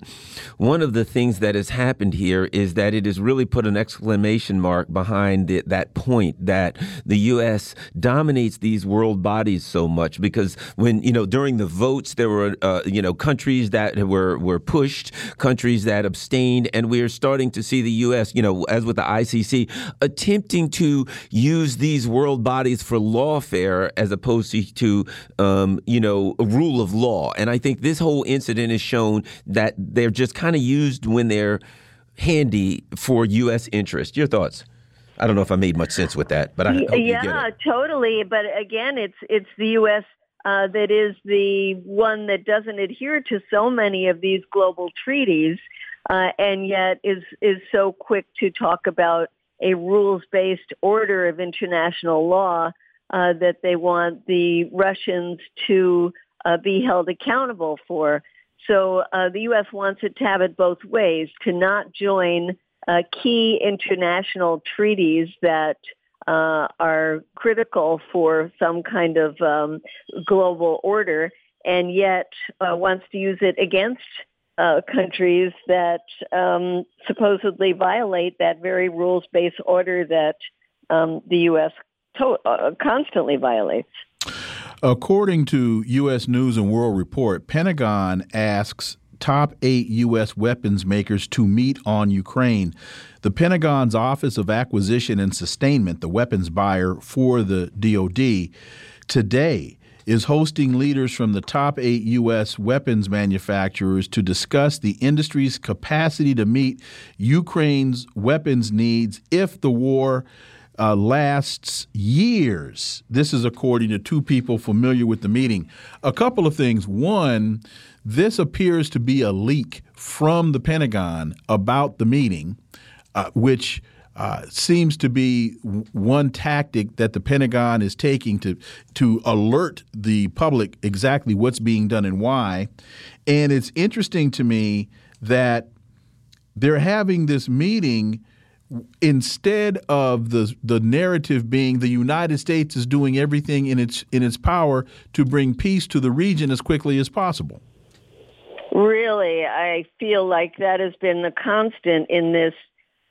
one of the things that has happened here is that it has really put an exclamation mark behind it, that point that the U.S. dominates these world bodies so much because when you know during the votes there were uh, you know countries that were were pushed countries that abstained, and we are starting to see the U.S., you know, as with the ICC, attempting to use these world bodies for lawfare as opposed to, um, you know, rule of law. And I think this whole incident has shown that they're just kind of used when they're handy for U.S. interest. Your thoughts? I don't know if I made much sense with that, but I yeah, totally. But again, it's it's the U.S uh, that is the one that doesn't adhere to so many of these global treaties, uh, and yet is is so quick to talk about a rules-based order of international law uh, that they want the Russians to uh, be held accountable for. So uh, the U.S. wants it to have it both ways, to not join key international treaties that uh, are critical for some kind of um, global order, and yet uh, wants to use it against uh, countries that um, supposedly violate that very rules-based order that um, the U.S. To- uh, constantly violates. According to U.S. News and World Report, Pentagon asks top eight U.S. weapons makers to meet on Ukraine. The Pentagon's Office of Acquisition and Sustainment, the weapons buyer for the DoD, today is hosting leaders from the top eight U.S. weapons manufacturers to discuss the industry's capacity to meet Ukraine's weapons needs if the war uh, lasts years. This is according to two people familiar with the meeting. A couple of things. One, this appears to be a leak from the Pentagon about the meeting, uh, which uh, seems to be one tactic that the Pentagon is taking to to alert the public exactly what's being done and why. And it's interesting to me that they're having this meeting instead of the the narrative being the United States is doing everything in its in its power to bring peace to the region as quickly as possible. Really, I feel like that has been the constant in this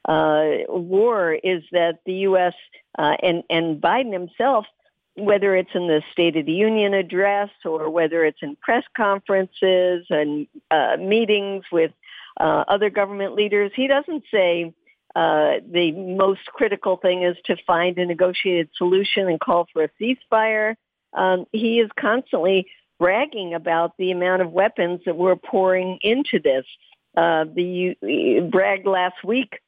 uh, war is that the U.S. Uh, and and Biden himself, whether it's in the State of the Union address or whether it's in press conferences and uh, meetings with uh, other government leaders, he doesn't say uh, the most critical thing is to find a negotiated solution and call for a ceasefire. Um, he is constantly bragging about the amount of weapons that we're pouring into this. Uh, the bragged last week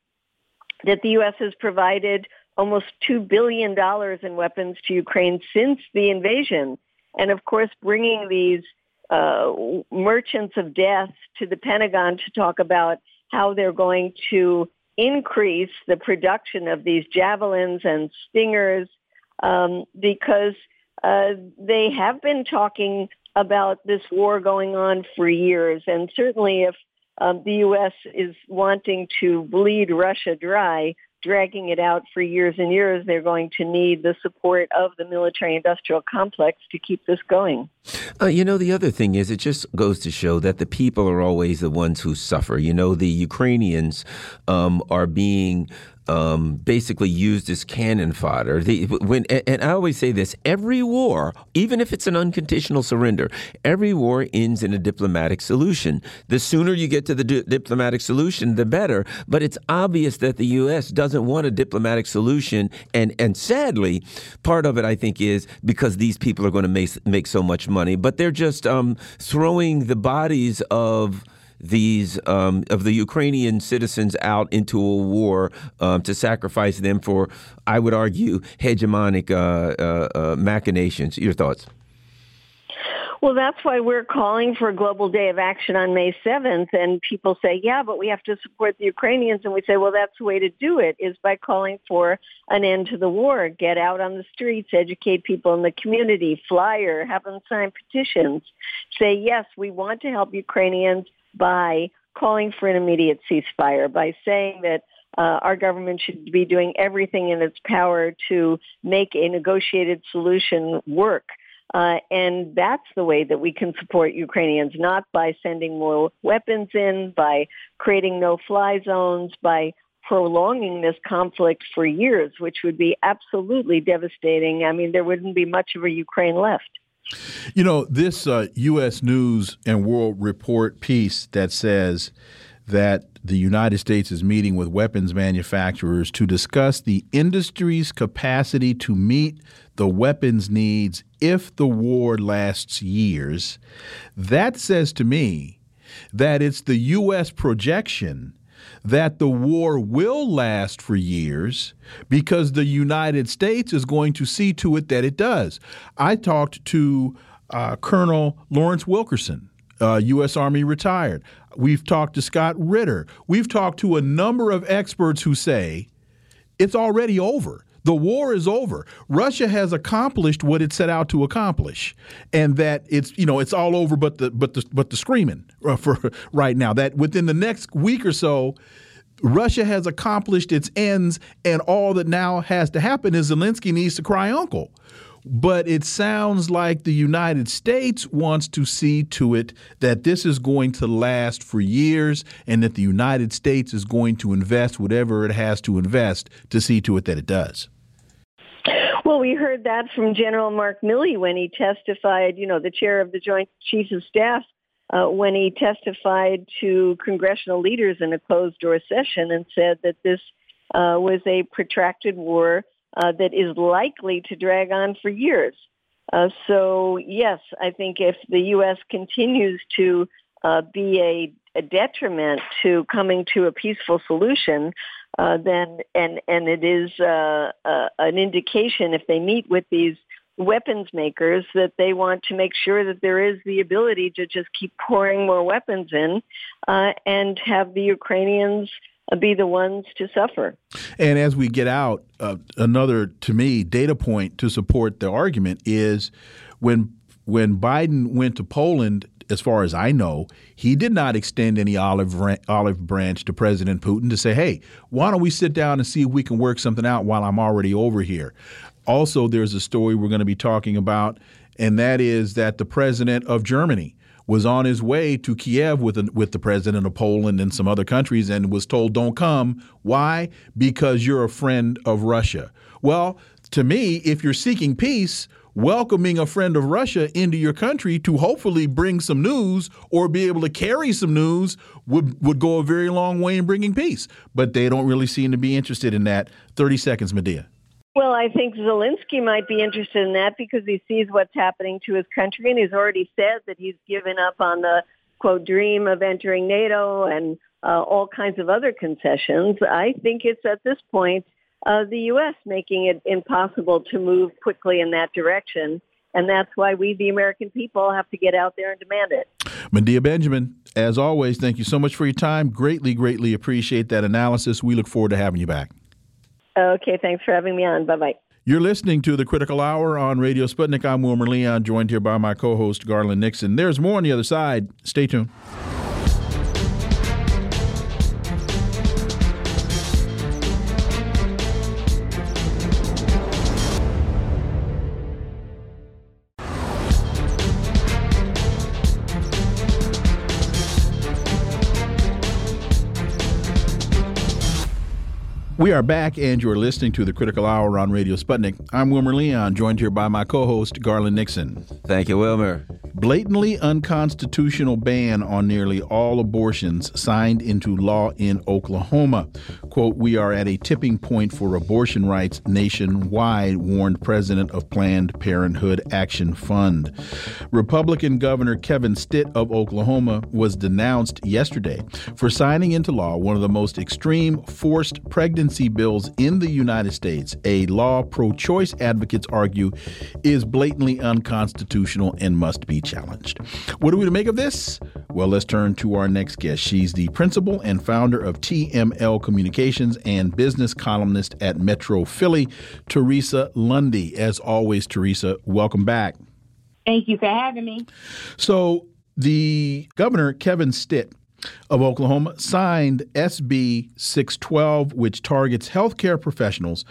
that the U.S. has provided almost $2 billion in weapons to Ukraine since the invasion. And of course, bringing these uh, merchants of death to the Pentagon to talk about how they're going to increase the production of these javelins and stingers um, because uh, they have been talking about this war going on for years. And certainly if um, the U.S. is wanting to bleed Russia dry, dragging it out for years and years, they're going to need the support of the military industrial complex to keep this going. Uh, you know, the other thing is, it just goes to show that the people are always the ones who suffer. You know, the Ukrainians um, are being um, basically used as cannon fodder. The, when and I always say this: every war, even if it's an unconditional surrender, every war ends in a diplomatic solution. The sooner you get to the di- diplomatic solution, the better. But it's obvious that the U.S. doesn't want a diplomatic solution, and and sadly, part of it I think is because these people are going to make make so much money, but they're just um, throwing the bodies of these um, of the Ukrainian citizens out into a war um, to sacrifice them for, I would argue, hegemonic uh, uh, uh, machinations. Your thoughts? Well, that's why we're calling for a global day of action on May 7th. And people say, yeah, but we have to support the Ukrainians. And we say, well, that's the way to do it is by calling for an end to the war. Get out on the streets, educate people in the community, flyer, have them sign petitions. Say, yes, we want to help Ukrainians by calling for an immediate ceasefire, by saying that uh, our government should be doing everything in its power to make a negotiated solution work. Uh, and that's the way that we can support Ukrainians, not by sending more weapons in, by creating no-fly zones, by prolonging this conflict for years, which would be absolutely devastating. I mean, there wouldn't be much of a Ukraine left. You know, this uh, U.S. News and World Report piece that says that the United States is meeting with weapons manufacturers to discuss the industry's capacity to meet the weapons needs if the war lasts years. That says to me that it's the U.S. projection that the war will last for years because the United States is going to see to it that it does. I talked to uh, Colonel Lawrence Wilkerson, uh, U.S. Army retired. We've talked to Scott Ritter. We've talked to a number of experts who say it's already over. The war is over. Russia has accomplished what it set out to accomplish, and that it's you know it's all over, but the but the but the screaming uh, for right now. That within the next week or so, Russia has accomplished its ends, and all that now has to happen is Zelensky needs to cry uncle. But it sounds like the United States wants to see to it that this is going to last for years and that the United States is going to invest whatever it has to invest to see to it that it does. Well, we heard that from General Mark Milley when he testified, you know, the chair of the Joint Chiefs of Staff, uh, when he testified to congressional leaders in a closed door session and said that this uh, was a protracted war uh, that is likely to drag on for years. Uh, so, yes, I think if the U.S. continues to uh, be a, a detriment to coming to a peaceful solution, uh, then and and it is uh, uh, an indication if they meet with these weapons makers that they want to make sure that there is the ability to just keep pouring more weapons in uh, and have the Ukrainians be the ones to suffer. And as we get out, uh, another to me data point to support the argument is when when Biden went to Poland as far as I know, he did not extend any olive olive branch to President Putin to say, "Hey, why don't we sit down and see if we can work something out while I'm already over here." Also, there's a story we're going to be talking about, and that is that the president of Germany was on his way to Kiev with with the president of Poland and some other countries, and was told, "Don't come." Why? Because you're a friend of Russia. Well, to me, if you're seeking peace, welcoming a friend of Russia into your country to hopefully bring some news or be able to carry some news would would go a very long way in bringing peace. But they don't really seem to be interested in that. 30 seconds, Medea. Well, I think Zelensky might be interested in that because he sees what's happening to his country and he's already said that he's given up on the quote dream of entering NATO and uh, all kinds of other concessions. I think it's at this point uh, the U.S. making it impossible to move quickly in that direction. And that's why we, the American people, have to get out there and demand it. Medea Benjamin, as always, thank you so much for your time. Greatly, greatly appreciate that analysis. We look forward to having you back. Okay, thanks for having me on. Bye bye. You're listening to the Critical Hour on Radio Sputnik. I'm Wilmer Leon, joined here by my co host, Garland Nixon. There's more on the other side. Stay tuned. We are back, and you're listening to the Critical Hour on Radio Sputnik. I'm Wilmer Leon, joined here by my co host, Garland Nixon. Thank you, Wilmer. Blatantly unconstitutional ban on nearly all abortions signed into law in Oklahoma. Quote, We are at a tipping point for abortion rights nationwide, warned President of Planned Parenthood Action Fund. Republican Governor Kevin Stitt of Oklahoma was denounced yesterday for signing into law one of the most extreme forced pregnancy pregnancy bills in the United States, a law pro choice advocates argue is blatantly unconstitutional and must be challenged. What are we to make of this? Well, let's turn to our next guest. She's the principal and founder of TML Communications and business columnist at Metro Philly, Teresa Lundy. As always, Teresa, welcome back. Thank you for having me. So, the governor, Kevin Stitt, of Oklahoma signed SB 612, which targets healthcare professionals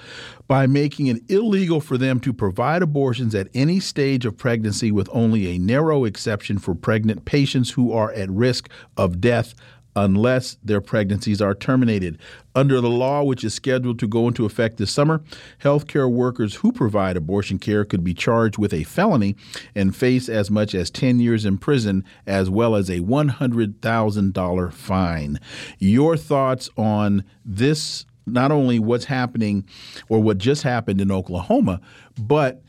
by making it illegal for them to provide abortions at any stage of pregnancy, with only a narrow exception for pregnant patients who are at risk of death unless their pregnancies are terminated. Under the law, which is scheduled to go into effect this summer, healthcare workers who provide abortion care could be charged with a felony and face as much as 10 years in prison, as well as a $100,000 fine. Your thoughts on this? Not only what's happening or what just happened in Oklahoma, but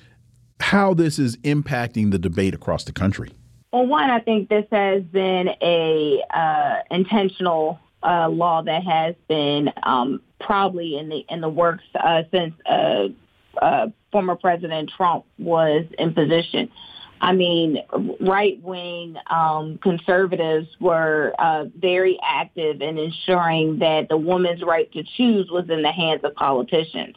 how this is impacting the debate across the country. Well, one, I think this has been a uh, intentional uh, law that has been um, probably in the in the works uh, since uh, uh, former President Trump was in position. I mean, right wing um, conservatives were uh, very active in ensuring that the woman's right to choose was in the hands of politicians.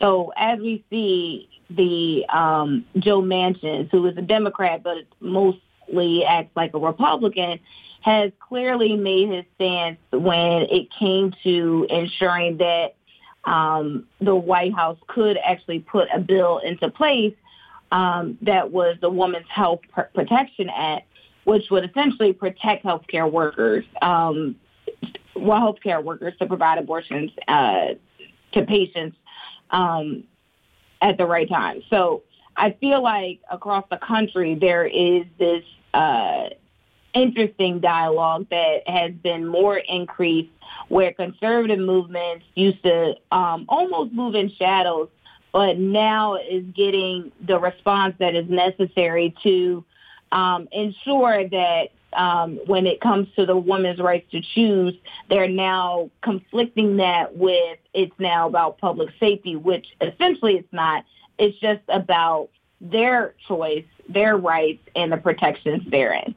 So as we see the um, Joe Manchin, who is a Democrat but most acts like a Republican, has clearly made his stance when it came to ensuring that um, the White House could actually put a bill into place um, that was the Women's Health Protection Act, which would essentially protect healthcare workers, um, well, healthcare workers to provide abortions uh, to patients um, at the right time. So I feel like across the country there is this uh, interesting dialogue that has been more increased where conservative movements used to um, almost move in shadows, but now is getting the response that is necessary to um, ensure that um, when it comes to the woman's rights to choose, they're now conflicting that with it's now about public safety, which essentially it's not. It's just about their choice, their rights, and the protections therein.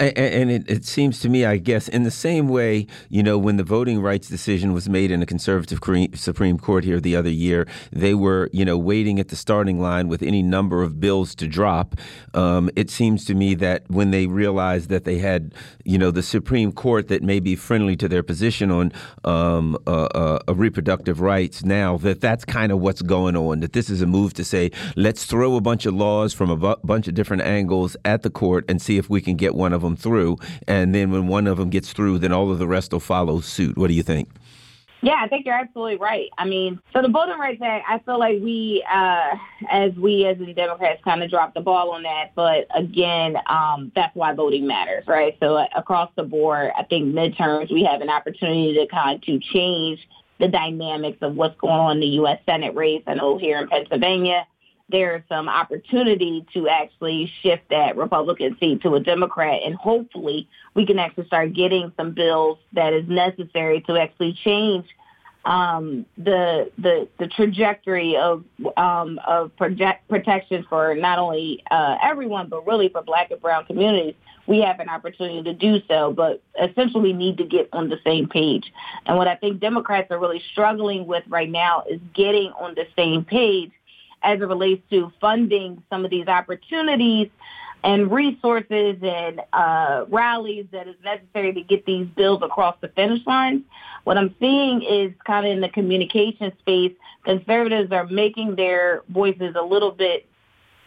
And, and it, it, seems to me, I guess, in the same way, you know, when the voting rights decision was made in a conservative Supreme Court here the other year, they were, you know, waiting at the starting line with any number of bills to drop. Um, it seems to me that when they realized that they had, you know, the Supreme Court that may be friendly to their position on um, uh, uh, reproductive rights now, that that's kind of what's going on. That this is a move to say, let's throw a bunch of laws from a bu- bunch of different angles at the court and see if we can get one of them them through, and then when one of them gets through, then all of the rest will follow suit. What do you think? Yeah, I think you're absolutely right. I mean, so the Voting Rights Act, I feel like we, uh, as we as the Democrats, kind of dropped the ball on that. But again, um, that's why voting matters, right? So uh, across the board, I think midterms we have an opportunity to kind of to change the dynamics of what's going on in the U.S. Senate race. I know here in Pennsylvania, there's some opportunity to actually shift that Republican seat to a Democrat. And hopefully we can actually start getting some bills that is necessary to actually change um, the, the, the trajectory of, um, of project, protection for not only uh, everyone, but really for black and brown communities. We have an opportunity to do so, but essentially need to get on the same page. And what I think Democrats are really struggling with right now is getting on the same page as it relates to funding some of these opportunities and resources and uh, rallies that is necessary to get these bills across the finish line. What I'm seeing is kind of in the communication space, conservatives are making their voices a little bit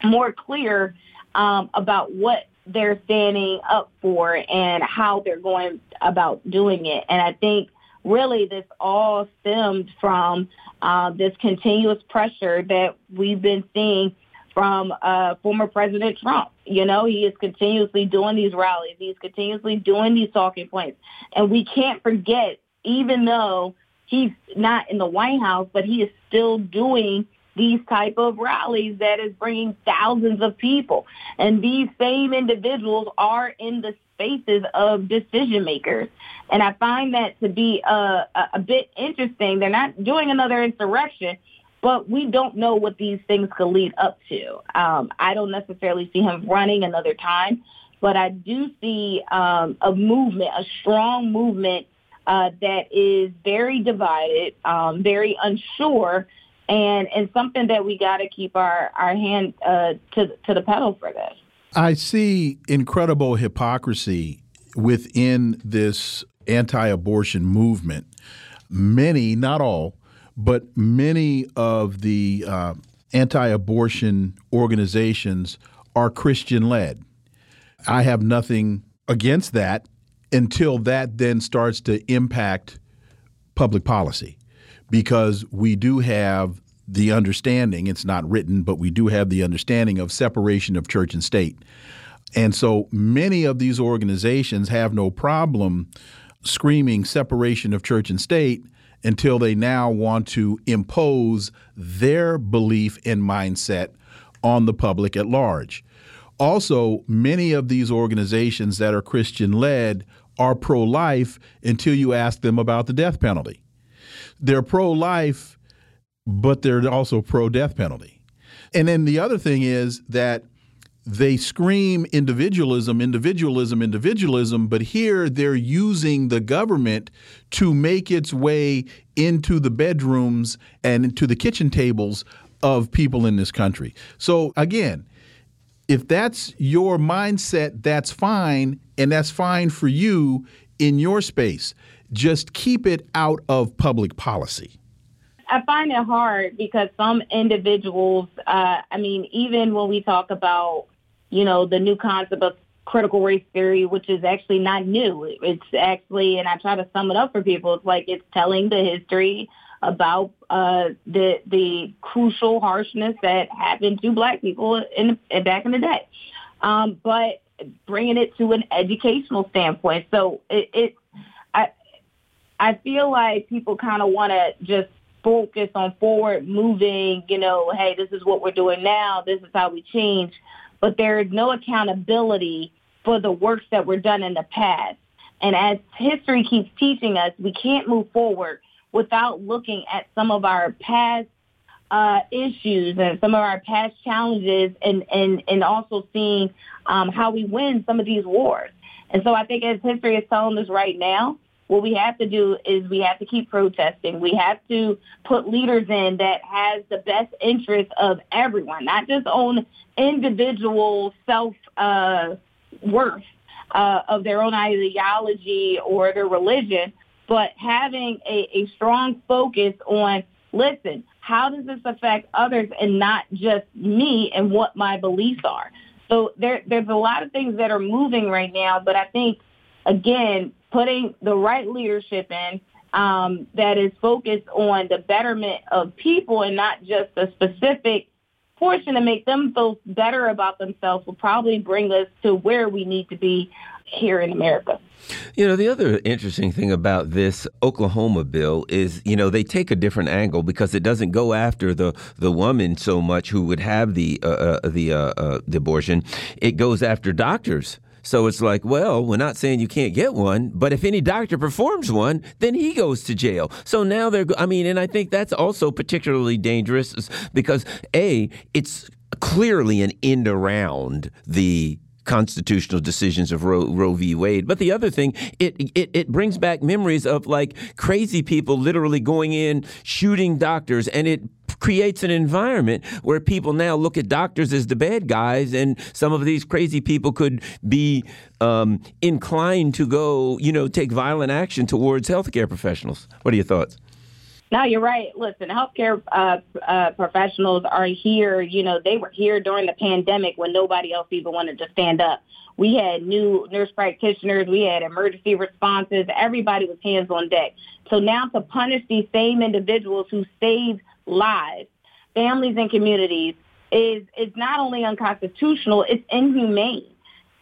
more clear um, about what they're standing up for and how they're going about doing it. And I think really this all stemmed from uh, this continuous pressure that we've been seeing from uh, former President Trump. You know, he is continuously doing these rallies. He's continuously doing these talking points. And we can't forget, even though he's not in the White House, but he is still doing these type of rallies that is bringing thousands of people. And these same individuals are in the spaces of decision makers. And I find that to be a, a, a bit interesting. They're not doing another insurrection, but we don't know what these things could lead up to. Um, I don't necessarily see him running another time, but I do see um, a movement, a strong movement uh, that is very divided, um, very unsure, and and something that we got to keep our our hand uh, to to the pedal for this. I see incredible hypocrisy within this anti abortion movement. Many, not all, but many of the uh, anti abortion organizations are Christian led. I have nothing against that until that then starts to impact public policy because we do have the understanding, it's not written, but we do have the understanding of separation of church and state. And so many of these organizations have no problem screaming separation of church and state until they now want to impose their belief and mindset on the public at large. Also, many of these organizations that are Christian led are pro life until you ask them about the death penalty. They're pro life but they're also pro death penalty. And then the other thing is that they scream individualism, individualism, individualism, but here they're using the government to make its way into the bedrooms and into the kitchen tables of people in this country. So again, if that's your mindset, that's fine, and that's fine for you in your space. Just keep it out of public policy. I find it hard because some individuals, uh, I mean, even when we talk about, you know, the new concept of critical race theory, which is actually not new. It's actually, and I try to sum it up for people, it's like it's telling the history about uh, the the crucial harshness that happened to black people in, in back in the day, um, but bringing it to an educational standpoint. So it, it I I feel like people kind of want to just focus on forward moving, you know, hey, this is what we're doing now, this is how we change. But there is no accountability for the works that were done in the past. And as history keeps teaching us, we can't move forward without looking at some of our past uh, issues and some of our past challenges and, and, and also seeing um, how we win some of these wars. And so I think as history is telling us right now, what we have to do is we have to keep protesting. We have to put leaders in that has the best interest of everyone, not just on individual self uh, worth uh, of their own ideology or their religion, but having a, a strong focus on listen, how does this affect others and not just me and what my beliefs are? So there, there's a lot of things that are moving right now, but I think, again, putting the right leadership in um, that is focused on the betterment of people and not just a specific portion to make them feel better about themselves will probably bring us to where we need to be here in America. You know, the other interesting thing about this Oklahoma bill is, you know, they take a different angle because it doesn't go after the the woman so much who would have the uh, uh, the uh, uh the abortion. It goes after doctors. So it's like, well, we're not saying you can't get one, but if any doctor performs one, then he goes to jail. So now they're, I mean, and I think that's also particularly dangerous because A, it's clearly an end around the constitutional decisions of Roe, Roe, v. Wade. But the other thing, it, it it brings back memories of like crazy people literally going in shooting doctors, and it creates an environment where people now look at doctors as the bad guys, and some of these crazy people could be um, inclined to go, you know, take violent action towards healthcare professionals. What are your thoughts? No, you're right. Listen, healthcare uh, uh, professionals are here. You know, they were here during the pandemic when nobody else even wanted to stand up. We had new nurse practitioners. We had emergency responses. Everybody was hands on deck. So now to punish these same individuals who saved lives, families and communities is, is not only unconstitutional, it's inhumane.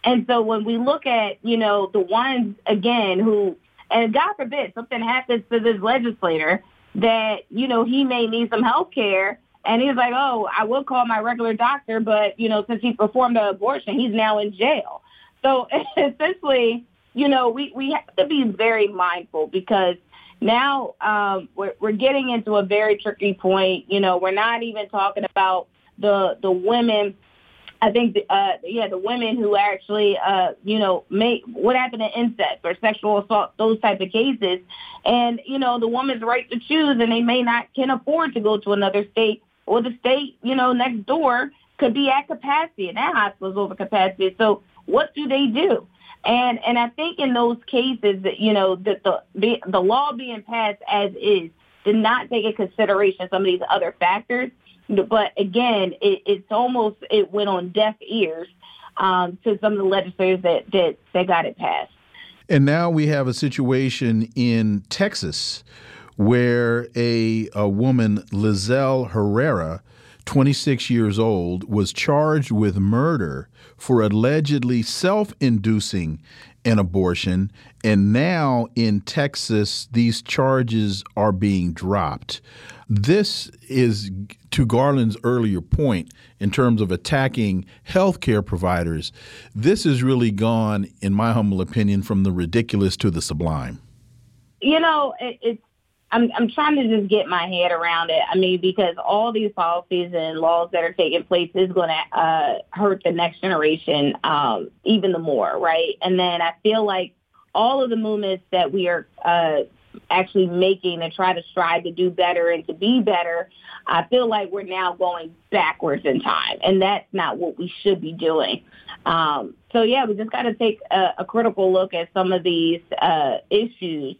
And so when we look at, you know, the ones, again, who, and God forbid something happens to this legislator, that, you know, he may need some health care. And he's like, oh, I will call my regular doctor, but, you know, since he performed an abortion, he's now in jail. So essentially, you know, we, we have to be very mindful because now um, we're, we're getting into a very tricky point. You know, we're not even talking about the the women I think, the, uh, yeah, the women who actually, uh, you know, make what happened to incest or sexual assault, those type of cases, and you know, the woman's right to choose, and they may not can afford to go to another state, or the state, you know, next door could be at capacity, and that hospital's over capacity. So, what do they do? And and I think in those cases that you know that the the, law being passed as is did not take into consideration some of these other factors but again, it, it's almost it went on deaf ears um, to some of the legislators that, that that got it passed. And now we have a situation in Texas where a, a woman, Lizelle Herrera, 26 years old, was charged with murder for allegedly self inducing an abortion. And now in Texas, these charges are being dropped. This is to Garland's earlier point in terms of attacking healthcare providers. This has really gone, in my humble opinion, from the ridiculous to the sublime. You know, it, it's I'm I'm trying to just get my head around it. I mean, because all these policies and laws that are taking place is going to uh, hurt the next generation um, even the more, right? And then I feel like all of the movements that we are uh, actually making to try to strive to do better and to be better, I feel like we're now going backwards in time, and that's not what we should be doing. Um, so yeah, we just got to take a, a, critical look at some of these uh, issues.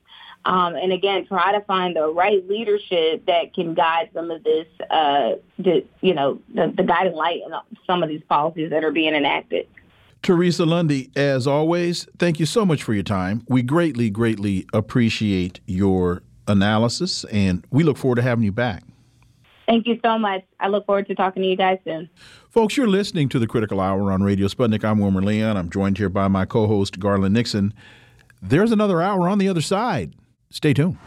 Um, and again, try to find the right leadership that can guide some of this, uh, the, you know, the, the guiding light in some of these policies that are being enacted. Teresa Lundy, as always, thank you so much for your time. We greatly, greatly appreciate your analysis, and we look forward to having you back. Thank you so much. I look forward to talking to you guys soon. Folks, you're listening to the Critical Hour on Radio Sputnik. I'm Wilmer Leon. I'm joined here by my co host, Garland Nixon. There's another hour on the other side. Stay tuned.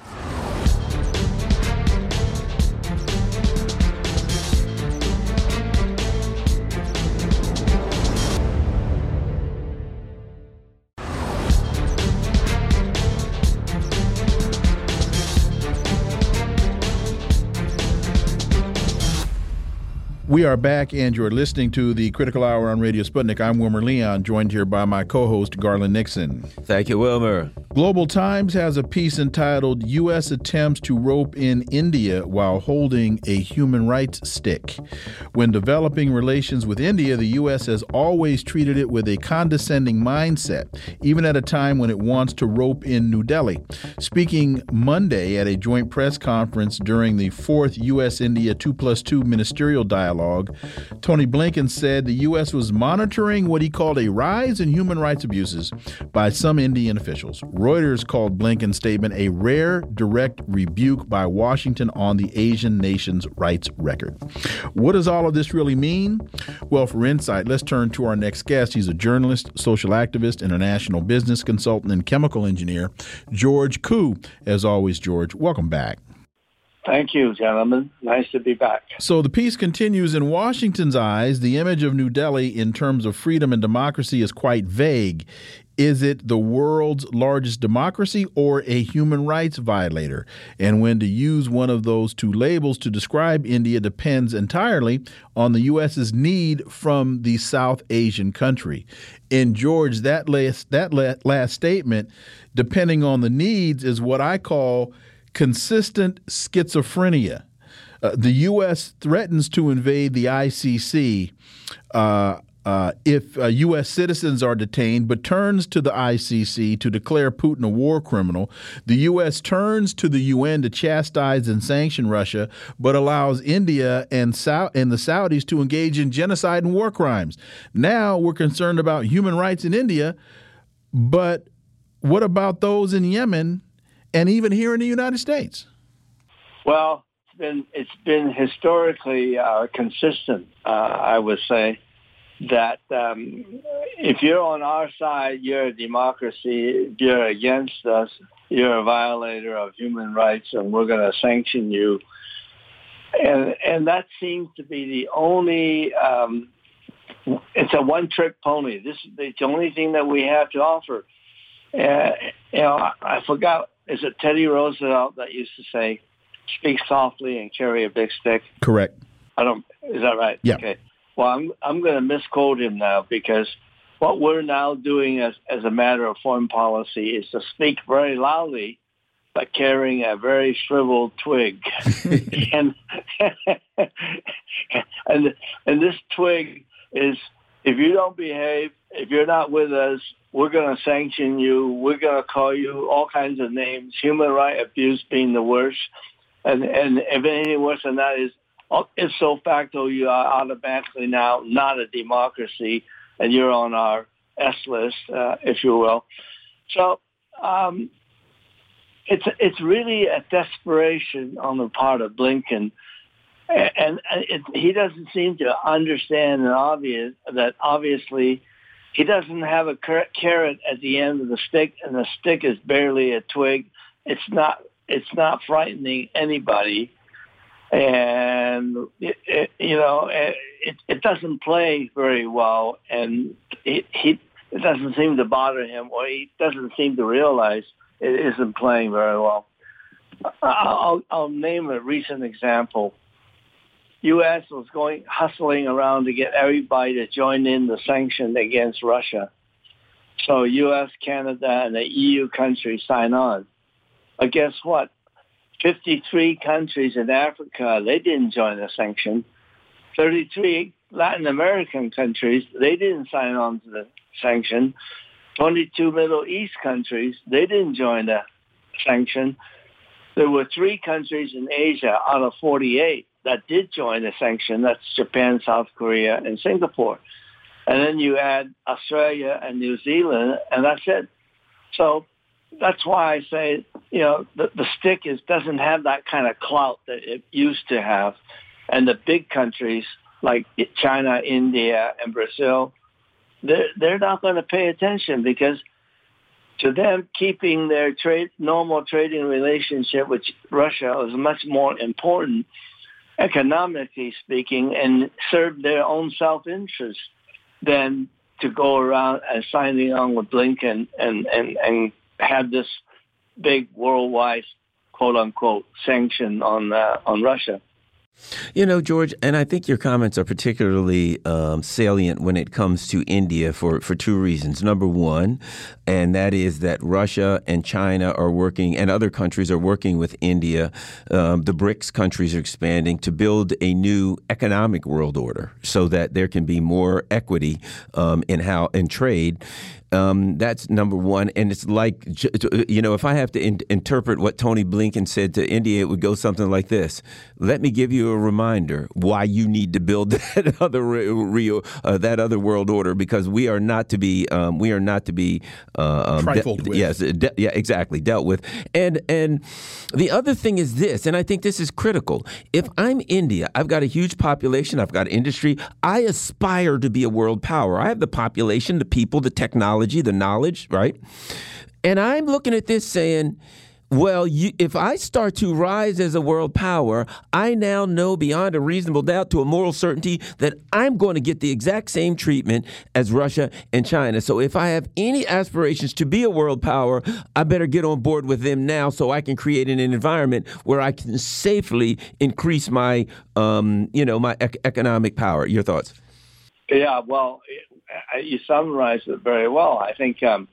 We are back, and you're listening to the Critical Hour on Radio Sputnik. I'm Wilmer Leon, joined here by my co host, Garland Nixon. Thank you, Wilmer. Global Times has a piece entitled U.S. Attempts to Rope in India While Holding a Human Rights Stick. When developing relations with India, the U.S. has always treated it with a condescending mindset, even at a time when it wants to rope in New Delhi. Speaking Monday at a joint press conference during the fourth U.S. India 2 plus 2 ministerial dialogue, dialogue, Tony Blinken said the U.S. was monitoring what he called a rise in human rights abuses by some Indian officials. Reuters called Blinken's statement a rare, direct rebuke by Washington on the Asian nation's rights record. What does all of this really mean? Well, for insight, let's turn to our next guest. He's a journalist, social activist, international business consultant, and chemical engineer, George Koo. As always, George, welcome back. Thank you, gentlemen. Nice to be back. So the piece continues in Washington's eyes, the image of New Delhi in terms of freedom and democracy is quite vague. Is it the world's largest democracy or a human rights violator? And when to use one of those two labels to describe India depends entirely on the U.S.'s need from the South Asian country. In George, that last, that last statement, depending on the needs, is what I call consistent schizophrenia. Uh, the U.S. threatens to invade the ICC uh, uh, if U.S. Uh, citizens are detained, but turns to the ICC to declare Putin a war criminal. The U.S. turns to the UN to chastise and sanction Russia, but allows India and, Sau and the Saudis to engage in genocide and war crimes. Now we're concerned about human rights in India, but what about those in Yemen and even here in the United States? Well, it's been it's been historically uh, consistent. Uh, I would say that um, if you're on our side, you're a democracy. If you're against us, you're a violator of human rights, and we're going to sanction you. And and that seems to be the only. Um, it's a one-trick pony. This is the only thing that we have to offer. Uh, you know, I, I forgot is it Teddy Roosevelt that used to say, "Speak softly and carry a big stick"? Correct. I don't. Is that right? Yeah. Okay. Well, I'm I'm going to misquote him now because what we're now doing as as a matter of foreign policy is to speak very loudly, but carrying a very shriveled twig, and and and this twig is if you don't behave, if you're not with us, we're going to sanction you. We're going to call you all kinds of names, human right abuse being the worst. And, and if anything worse than that is, ipso facto, you are automatically now not a democracy and you're on our S list, uh, if you will. So um, it's, it's really a desperation on the part of Blinken and it, he doesn't seem to understand and obvious that obviously he doesn't have a carrot at the end of the stick, and the stick is barely a twig. It's not. It's not frightening anybody, and it, it, you know it, it doesn't play very well, and it, he it doesn't seem to bother him, or he doesn't seem to realize it isn't playing very well. I'll, I'll name a recent example. U.S. was going hustling around to get everybody to join in the sanction against Russia. So U.S., Canada, and the EU countries sign on. But guess what? 53 countries in Africa, they didn't join the sanction. 33 Latin American countries, they didn't sign on to the sanction. 22 Middle East countries, they didn't join the sanction. There were three countries in Asia out of 48 that did join the sanction. That's Japan, South Korea, and Singapore. And then you add Australia and New Zealand, and that's it. So that's why I say, you know, the, the stick is doesn't have that kind of clout that it used to have. And the big countries like China, India, and Brazil, they're, they're not going to pay attention because to them, keeping their trade, normal trading relationship with Russia is much more important economically speaking, and serve their own self-interest than to go around and signing on with Blinken and, and, and have this big worldwide quote unquote sanction on uh, on Russia. You know, George, and I think your comments are particularly um, salient when it comes to India for, for two reasons. Number one, and that is that Russia and China are working, and other countries are working with India. Um, the BRICS countries are expanding to build a new economic world order so that there can be more equity um, in how in trade. Um, that's number one. And it's like, you know, if I have to in interpret what Tony Blinken said to India, it would go something like this Let me give you a reminder why you need to build that other real, uh, that other world order, because we are not to be, um, we are not to be uh, um, trifled with. Yes, yeah, exactly, dealt with. And, and the other thing is this, and I think this is critical. If I'm India, I've got a huge population, I've got industry, I aspire to be a world power. I have the population, the people, the technology technology, the knowledge, right? And I'm looking at this saying, well, you, if I start to rise as a world power, I now know beyond a reasonable doubt to a moral certainty that I'm going to get the exact same treatment as Russia and China. So if I have any aspirations to be a world power, I better get on board with them now so I can create an environment where I can safely increase my, um, you know, my ec- economic power. Your thoughts? Yeah, well, you summarized it very well. I think um,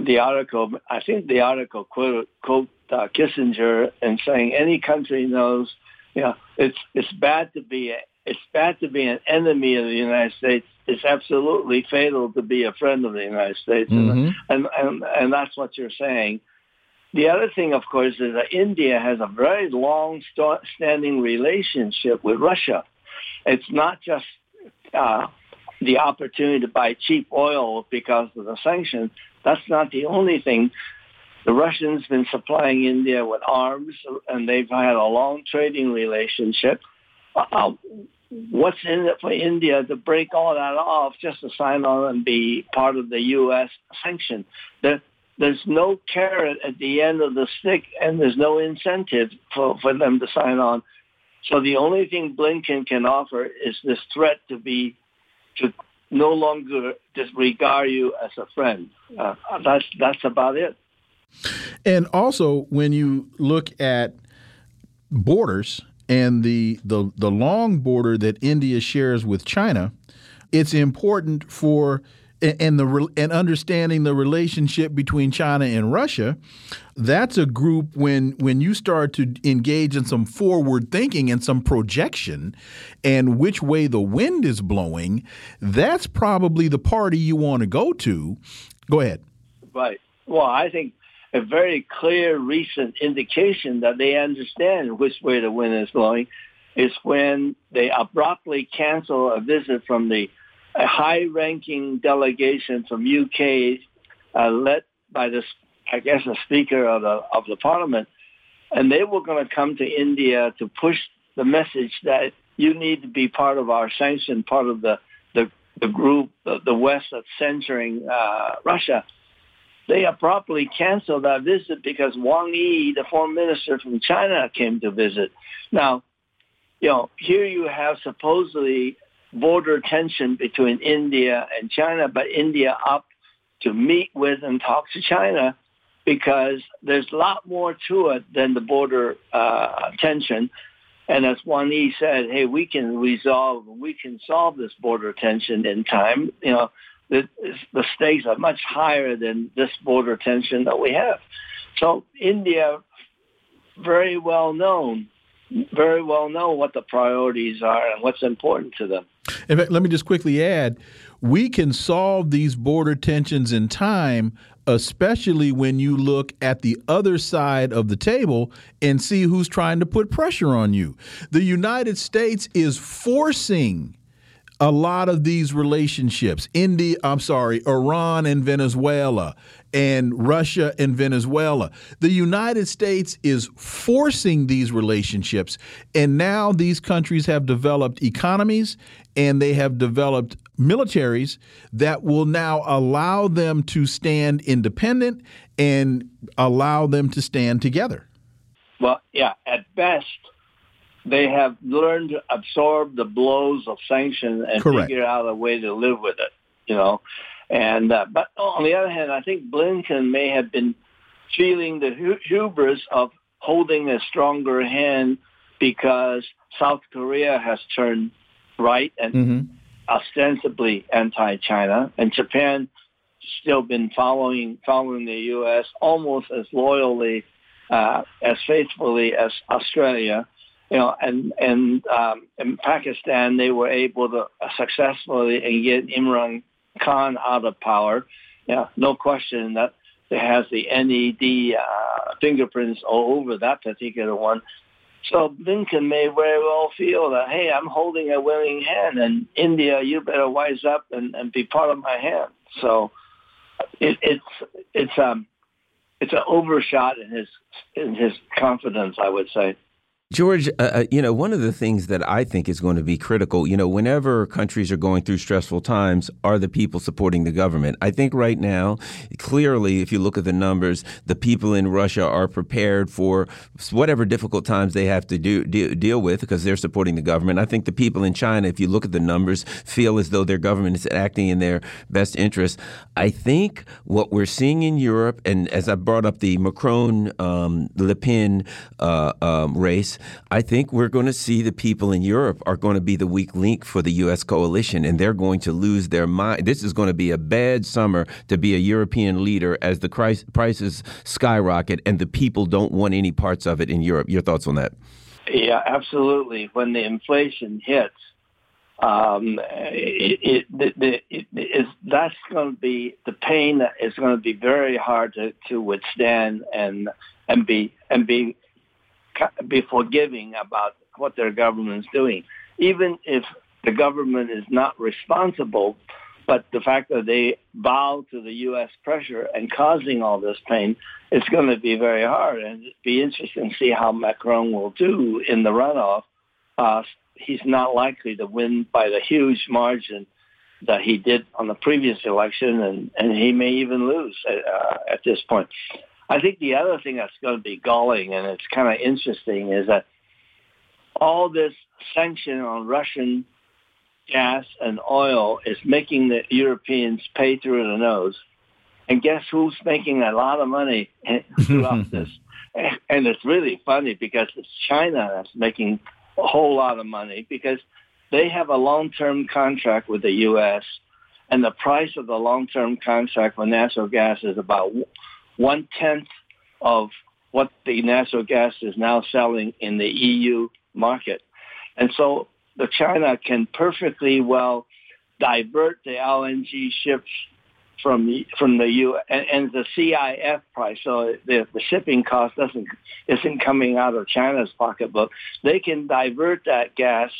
the article, I think the article quote, quote uh, Kissinger and saying any country knows, you know, it's it's bad to be a, it's bad to be an enemy of the United States. It's absolutely fatal to be a friend of the United States, mm-hmm. and, and and that's what you're saying. The other thing, of course, is that India has a very long-standing relationship with Russia. It's not just uh, the opportunity to buy cheap oil because of the sanctions. That's not the only thing. The Russians have been supplying India with arms, and they've had a long trading relationship. Uh, what's in it for India to break all that off just to sign on and be part of the U.S. sanction? There, there's no carrot at the end of the stick, and there's no incentive for, for them to sign on. So the only thing Blinken can offer is this threat to be to no longer disregard you as a friend. Uh, that's that's about it. And also, when you look at borders and the the the long border that India shares with China, it's important for and the and understanding the relationship between China and Russia, that's a group when when you start to engage in some forward thinking and some projection and which way the wind is blowing, that's probably the party you want to go to. Go ahead. Right. Well, I think a very clear recent indication that they understand which way the wind is blowing is when they abruptly cancel a visit from the a high-ranking delegation from UK, uh, led by this, I guess, the Speaker of the of the Parliament, and they were going to come to India to push the message that you need to be part of our sanction, part of the the, the group, the, the West that's censoring uh, Russia. They abruptly canceled that visit because Wang Yi, the foreign minister from China, came to visit. Now, you know, here you have supposedly border tension between India and China, but India up to meet with and talk to China because there's a lot more to it than the border uh, tension. And as Wang Yi said, hey, we can resolve, we can solve this border tension in time. You know, the, the stakes are much higher than this border tension that we have. So India, very well known, very well know what the priorities are and what's important to them. In fact, let me just quickly add we can solve these border tensions in time, especially when you look at the other side of the table and see who's trying to put pressure on you. The United States is forcing a lot of these relationships India, I'm sorry, Iran and Venezuela, and Russia and Venezuela. The United States is forcing these relationships, and now these countries have developed economies and they have developed militaries that will now allow them to stand independent and allow them to stand together. Well, yeah, at best, they have learned to absorb the blows of sanctions and Correct. figure out a way to live with it, you know. And uh, but on the other hand, I think Blinken may have been feeling the hu- hubris of holding a stronger hand because South Korea has turned right and Mm-hmm. ostensibly anti-China, and Japan still been following following the U.S. almost as loyally, uh, as faithfully as Australia. You know, and and um, in Pakistan they were able to successfully and get Imran Khan out of power. Yeah, no question that it has the NED uh, fingerprints all over that particular one. So Blinken may very well feel that, hey, I'm holding a willing hand, and India, you better wise up and, and be part of my hand. So it, it's it's um it's an overshot in his in his confidence, I would say. George, uh, uh, you know, one of the things that I think is going to be critical, you know, whenever countries are going through stressful times, are the people supporting the government. I think right now, clearly, if you look at the numbers, the people in Russia are prepared for whatever difficult times they have to do, de deal with because they're supporting the government. I think the people in China, if you look at the numbers, feel as though their government is acting in their best interest. I think what we're seeing in Europe, and as I brought up the Macron um, Le Pen uh, um, race, I think we're going to see the people in Europe are going to be the weak link for the U.S. coalition, and they're going to lose their mind. This is going to be a bad summer to be a European leader as the prices skyrocket and the people don't want any parts of it in Europe. Your thoughts on that? Yeah, absolutely. When the inflation hits, um, it, it, it, that's going to be the pain that is going to be very hard to, to withstand and and be and be be forgiving about what their government's doing, even if the government is not responsible. But the fact that they bow to the U.S. pressure and causing all this pain, it's going to be very hard. And it'd be interesting to see how Macron will do in the runoff. Uh, he's not likely to win by the huge margin that he did on the previous election, and, and he may even lose uh, at this point. I think the other thing that's going to be galling, and it's kind of interesting, is that all this sanction on Russian gas and oil is making the Europeans pay through the nose. And guess who's making a lot of money throughout this? And it's really funny because it's China that's making a whole lot of money because they have a long-term contract with the U.S. and the price of the long-term contract for natural gas is about one tenth of what the natural gas is now selling in the EU market. And so the China can perfectly well divert the LNG ships from the, from the U and, and the CIF price. So the, the shipping cost doesn't isn't coming out of China's pocketbook. They can divert that gas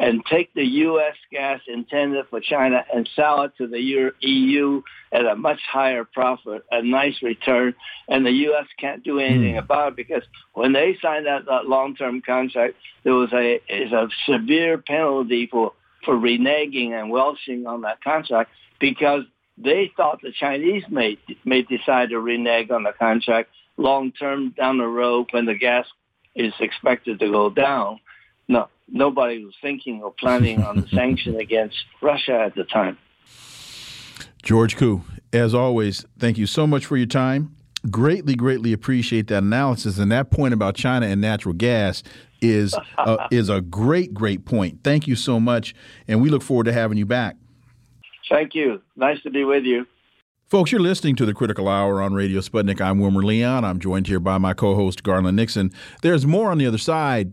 and take the U.S. gas intended for China and sell it to the EU at a much higher profit, a nice return, and the U.S. can't do anything mm. about it because when they signed that, that long-term contract, there was a, is a severe penalty for, for reneging and welching on that contract because they thought the Chinese may, may decide to renege on the contract long-term down the road when the gas is expected to go down. No, nobody was thinking or planning on the sanction against Russia at the time. George Koo, as always, thank you so much for your time. Greatly, greatly appreciate that analysis. And that point about China and natural gas is uh, is a great, great point. Thank you so much, and we look forward to having you back. Thank you. Nice to be with you. Folks, you're listening to the Critical Hour on Radio Sputnik. I'm Wilmer Leon. I'm joined here by my co host, Garland Nixon. There's more on the other side.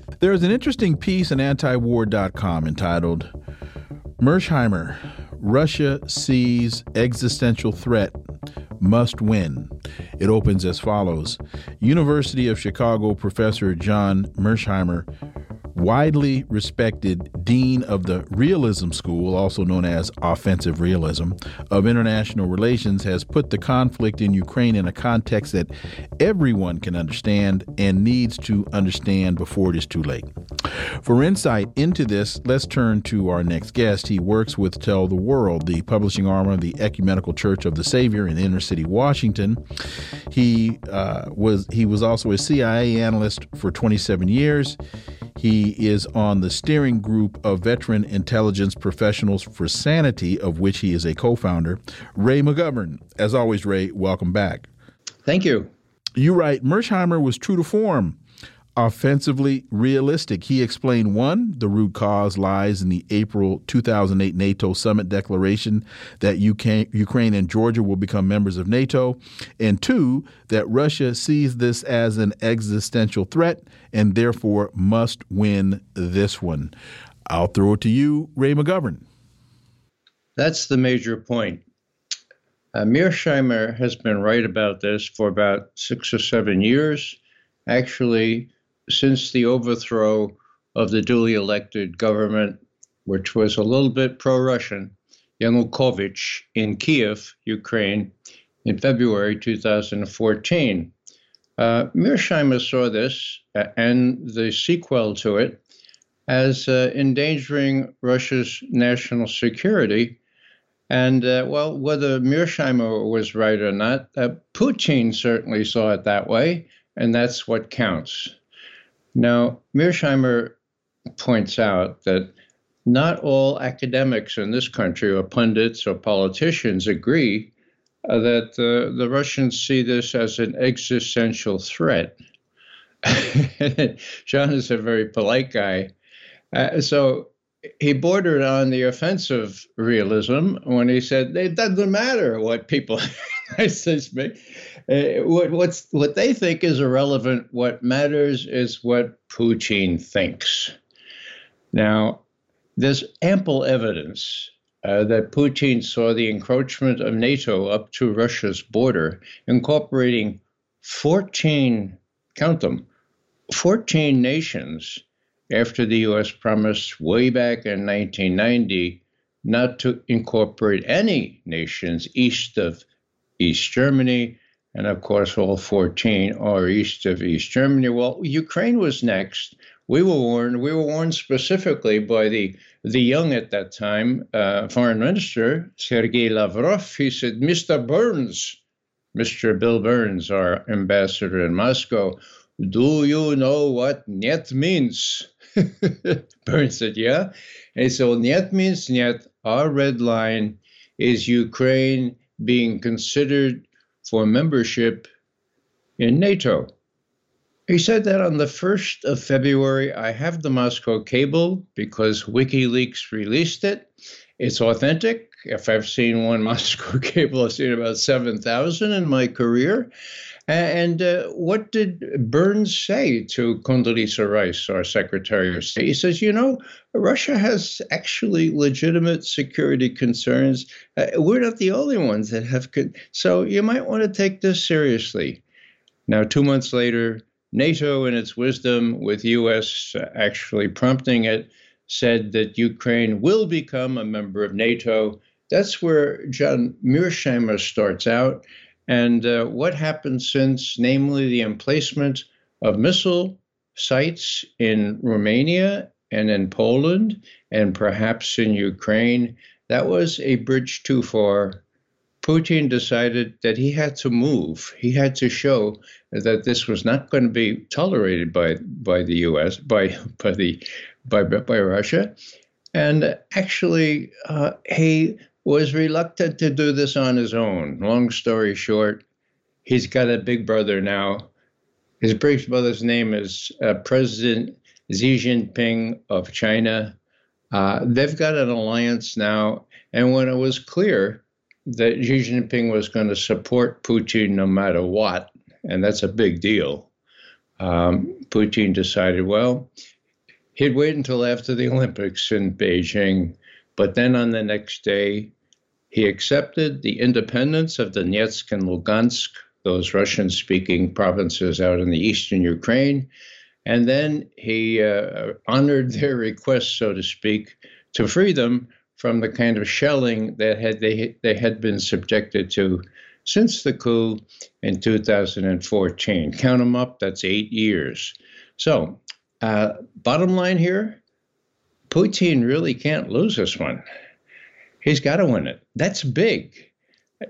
There is an interesting piece in antiwar.com entitled Mearsheimer Russia Sees Existential Threat, Must Win. It opens as follows University of Chicago professor John Mearsheimer widely respected dean of the Realism School, also known as Offensive Realism, of International Relations, has put the conflict in Ukraine in a context that everyone can understand and needs to understand before it is too late. For insight into this, let's turn to our next guest. He works with Tell the World, the publishing arm of the Ecumenical Church of the Savior in inner city Washington. He uh, was he was also a CIA analyst for 27 years. He is on the steering group of veteran intelligence professionals for sanity, of which he is a co founder. Ray McGovern. As always, Ray, welcome back. Thank you. You write Mearsheimer was true to form offensively realistic. He explained one, the root cause lies in the April 2008 NATO summit declaration that UK, Ukraine and Georgia will become members of NATO, and two, that Russia sees this as an existential threat and therefore must win this one. I'll throw it to you, Ray McGovern. That's the major point. Uh, Mearsheimer has been right about this for about six or seven years. Actually, since the overthrow of the duly elected government, which was a little bit pro Russian, Yanukovych in Kiev, Ukraine, in February 2014. Uh, Mearsheimer saw this uh, and the sequel to it as uh, endangering Russia's national security. And uh, well, whether Mearsheimer was right or not, uh, Putin certainly saw it that way, and that's what counts. Now, Mearsheimer points out that not all academics in this country, or pundits or politicians, agree uh, that uh, the Russians see this as an existential threat. John is a very polite guy. Uh, so he bordered on the offensive realism when he said it doesn't matter what people me. Uh, what, what's what they think is irrelevant. What matters is what Putin thinks. Now, there's ample evidence uh, that Putin saw the encroachment of NATO up to Russia's border, incorporating 14, count them, 14 nations after the U.S. promised way back in 1990 not to incorporate any nations east of East Germany, and of course, all 14 are east of East Germany. Well, Ukraine was next. We were warned. We were warned specifically by the the young at that time uh, foreign minister Sergei Lavrov. He said, "Mr. Burns, Mr. Bill Burns, our ambassador in Moscow, do you know what net means?" Burns said, "Yeah." And so net means net. Our red line is Ukraine being considered for membership in NATO. He said that on the 1st of February. I have the Moscow cable because WikiLeaks released it. It's authentic. If I've seen one Moscow cable, I've seen about 7,000 in my career. And uh, what did Burns say to Condoleezza Rice, our Secretary of State? He says, you know, Russia has actually legitimate security concerns. Uh, we're not the only ones that have. Con- so you might want to take this seriously. Now, two months later, NATO, in its wisdom, with U.S. actually prompting it, said that Ukraine will become a member of NATO. That's where John Mearsheimer starts out and uh, what happened since, namely the emplacement of missile sites in Romania and in Poland and perhaps in Ukraine. That was a bridge too far. Putin decided that he had to move. He had to show that this was not going to be tolerated by by the U.S. by by the by by Russia, and actually uh, he was reluctant to do this on his own. Long story short, he's got a big brother now. His big brother's name is uh, President Xi Jinping of China. Uh, they've got an alliance now. And when it was clear that Xi Jinping was going to support Putin no matter what, and that's a big deal, um, Putin decided, well, he'd wait until after the Olympics in Beijing but then on the next day, he accepted the independence of Donetsk and Lugansk, those Russian speaking provinces out in the eastern Ukraine. And then he uh, honored their request, so to speak, to free them from the kind of shelling that had they they had been subjected to since the coup in 2014. Count them up, that's eight years. So, uh, bottom line here Putin really can't lose this one. He's got to win it. That's big.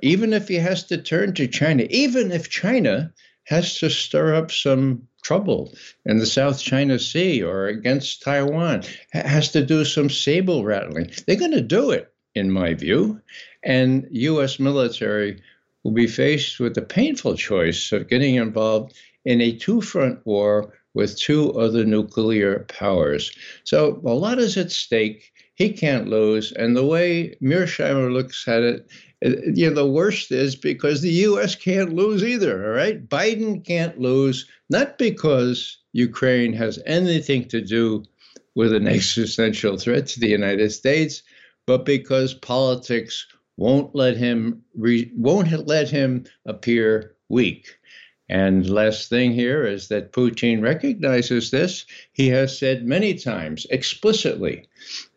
Even if he has to turn to China, even if China has to stir up some trouble in the South China Sea or against Taiwan, has to do some sable rattling. They're going to do it, in my view. And U.S. military will be faced with the painful choice of getting involved in a two front war with two other nuclear powers. So a lot is at stake. He can't lose. And the way Mearsheimer looks at it, you know, the worst is because the U.S. can't lose either. All right. Biden can't lose, not because Ukraine has anything to do with an existential threat to the United States, but because politics won't let him re- won't let him appear weak. And last thing here is that Putin recognizes this. He has said many times explicitly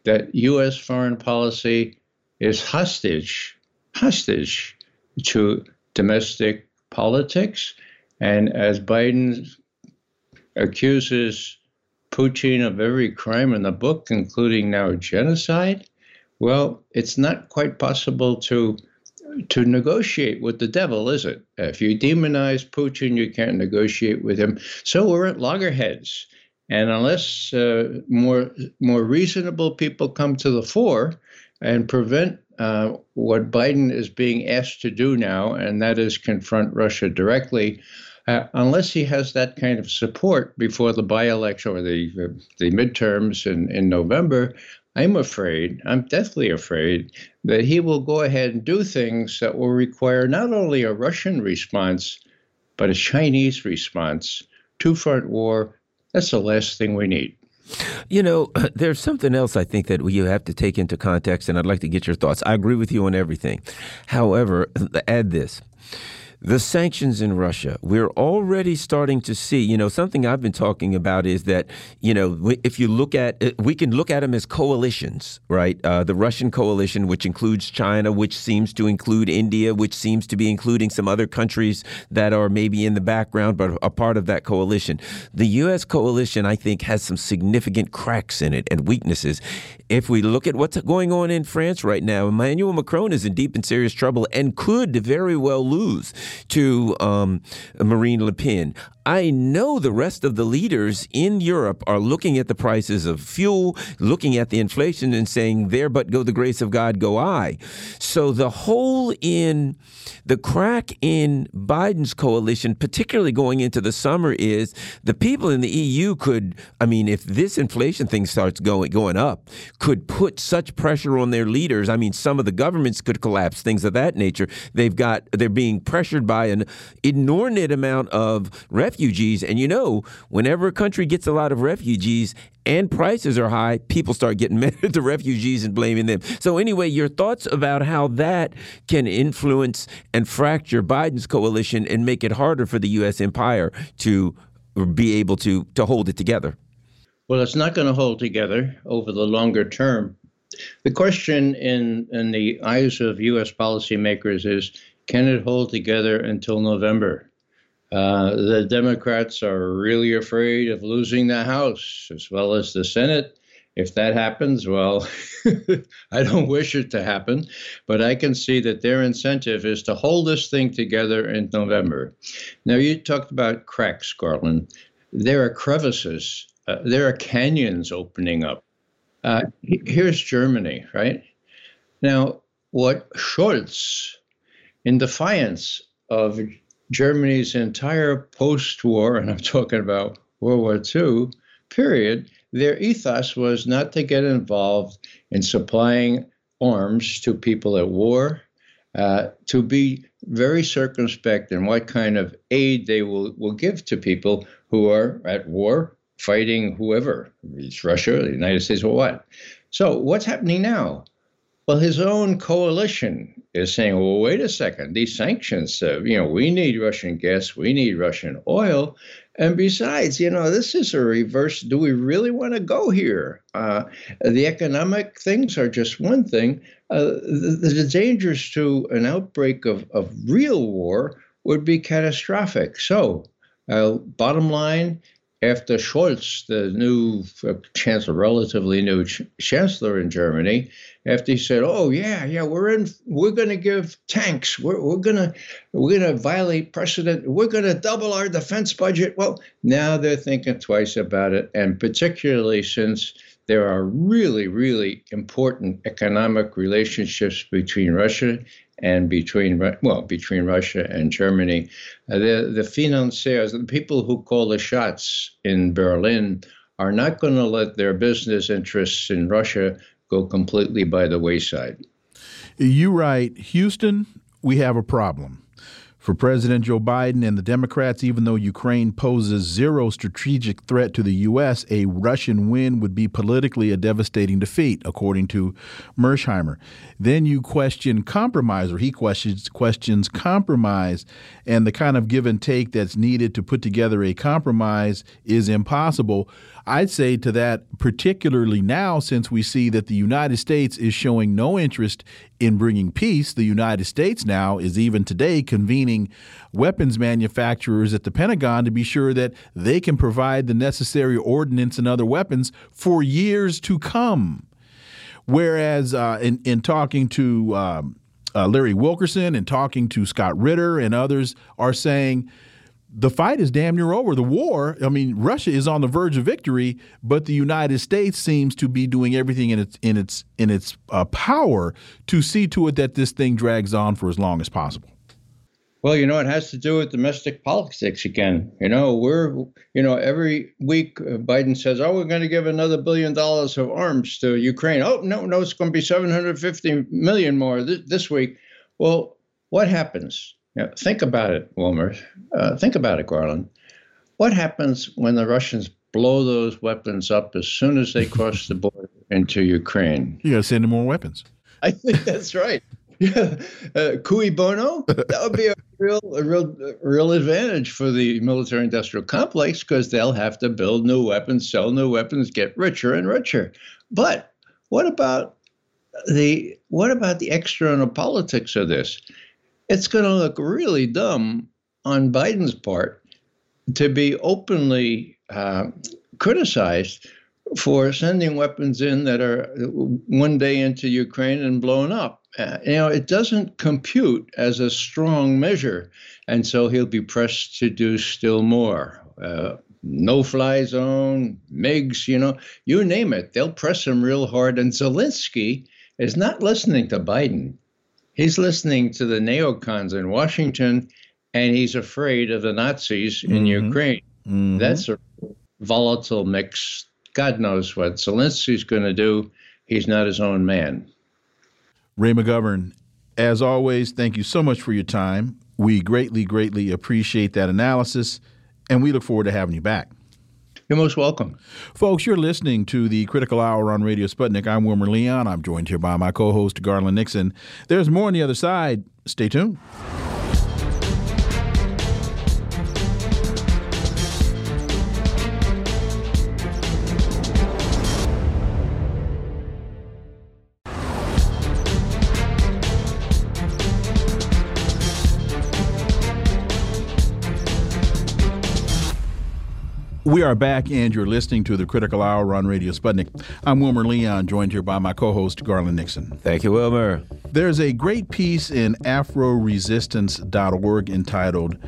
that U.S. foreign policy is hostage, hostage to domestic politics. And as Biden accuses Putin of every crime in the book, including now genocide, well, it's not quite possible to to negotiate with the devil, is it? If you demonize Putin, you can't negotiate with him. So we're at loggerheads. And unless uh, more more reasonable people come to the fore and prevent uh, what Biden is being asked to do now, and that is confront Russia directly, uh, unless he has that kind of support before the by-election or the the midterms in, in November, I'm afraid, I'm deathly afraid, that he will go ahead and do things that will require not only a Russian response, but a Chinese response. Two front war, that's the last thing we need. You know, there's something else I think that you have to take into context, and I'd like to get your thoughts. I agree with you on everything. However, add this the sanctions in Russia. We're already starting to see, you know, something I've been talking about is that, you know, if you look at, uh, we can look at them as coalitions, right? Uh, the Russian coalition, which includes China, which seems to include India, which seems to be including some other countries that are maybe in the background but are part of that coalition. The U.S. coalition, I think, has some significant cracks in it and weaknesses. If we look at what's going on in France right now, Emmanuel Macron is in deep and serious trouble and could very well lose to um, Marine Le Pen. I know the rest of the leaders in Europe are looking at the prices of fuel, looking at the inflation, and saying, There but go the grace of God, go I. So the hole in the crack in Biden's coalition, particularly going into the summer, is the people in the EU could, I mean, if this inflation thing starts going going up, could put such pressure on their leaders. I mean, some of the governments could collapse, things of that nature. They've got they're being pressured by an inordinate amount of refugees refugees. And you know, whenever a country gets a lot of refugees and prices are high, people start getting mad at the refugees and blaming them. So, anyway, your thoughts about how that can influence and fracture Biden's coalition and make it harder for the U.S. empire to be able to, to hold it together? Well, it's not going to hold together over the longer term. The question in, in the eyes of U.S. policymakers is can it hold together until November? Uh, the Democrats are really afraid of losing the House as well as the Senate. If that happens, well, I don't wish it to happen, but I can see that their incentive is to hold this thing together in November. Now, you talked about cracks, Garland. There are crevices, uh, there are canyons opening up. Uh, here's Germany, right? Now, what Scholz, in defiance of Germany's entire post war, and I'm talking about World War II, period, their ethos was not to get involved in supplying arms to people at war, uh, to be very circumspect in what kind of aid they will, will give to people who are at war, fighting whoever, it's Russia, the United States, or what. So, what's happening now? Well, his own coalition is saying, well, wait a second, these sanctions, uh, you know, we need Russian gas, we need Russian oil. And besides, you know, this is a reverse. Do we really want to go here? Uh, the economic things are just one thing. Uh, the, the, dangers to an outbreak of, of real war would be catastrophic. So, uh, bottom line, after Scholz, the new uh, chancellor, relatively new ch- chancellor in Germany, after he said, "Oh yeah, yeah, we're in, we're going to give tanks, we're we're going to we're going to violate precedent, we're going to double our defense budget." Well, now they're thinking twice about it, and particularly since there are really, really important economic relationships between Russia and between well between Russia and Germany. Uh, the the financiers, the people who call the shots in Berlin, are not going to let their business interests in Russia go completely by the wayside. You write, Houston, we have a problem. For President Joe Biden and the Democrats, even though Ukraine poses zero strategic threat to the U.S., a Russian win would be politically a devastating defeat, according to Mearsheimer. Then you question compromise, or he questions questions compromise, and the kind of give and take that's needed to put together a compromise is impossible. I'd say to that, particularly now, since we see that the United States is showing no interest in bringing peace, the United States now is even today convening weapons manufacturers at the Pentagon to be sure that they can provide the necessary ordnance and other weapons for years to come. Whereas uh, in, in talking to um, uh, Larry Wilkerson and talking to Scott Ritter and others are saying the fight is damn near over. The war, I mean, Russia is on the verge of victory, but the United States seems to be doing everything in its in its in its uh, power to see to it that this thing drags on for as long as possible. Well, you know, it has to do with domestic politics again. You know, we're, you know, every week uh, Biden says, "Oh, we're going to give another billion dollars of arms to Ukraine." Oh, no, no, it's going to be 750 million more th- this week. Well, what happens? Yeah, think about it, Wilmer. Uh, think about it, Garland. What happens when the Russians blow those weapons up as soon as they cross the border into Ukraine? You got to send them more weapons. I think that's right. Yeah, uh, cui bono. That would be a real, a real, a real advantage for the military-industrial complex because they'll have to build new weapons, sell new weapons, get richer and richer. But what about the what about the external politics of this? It's going to look really dumb on Biden's part to be openly uh, criticized for sending weapons in that are one day into Ukraine and blown up. Uh, you know, it doesn't compute as a strong measure, and so he'll be pressed to do still more. Uh, no fly zone, MiGs, you know, you name it, they'll press him real hard. And Zelensky is not listening to Biden. He's listening to the neocons in Washington, and he's afraid of the Nazis in mm-hmm. Ukraine. Mm-hmm. That's a volatile mix. God knows what Zelensky's going to do. He's not his own man. Ray McGovern, as always, thank you so much for your time. We greatly, greatly appreciate that analysis, and we look forward to having you back. You're most welcome. Folks, you're listening to the Critical Hour on Radio Sputnik. I'm Wilmer Leon. I'm joined here by my co host, Garland Nixon. There's more on the other side. Stay tuned. We are back, and you're listening to the Critical Hour on Radio Sputnik. I'm Wilmer Leon, joined here by my co host, Garland Nixon. Thank you, Wilmer. There's a great piece in AfroResistance.org entitled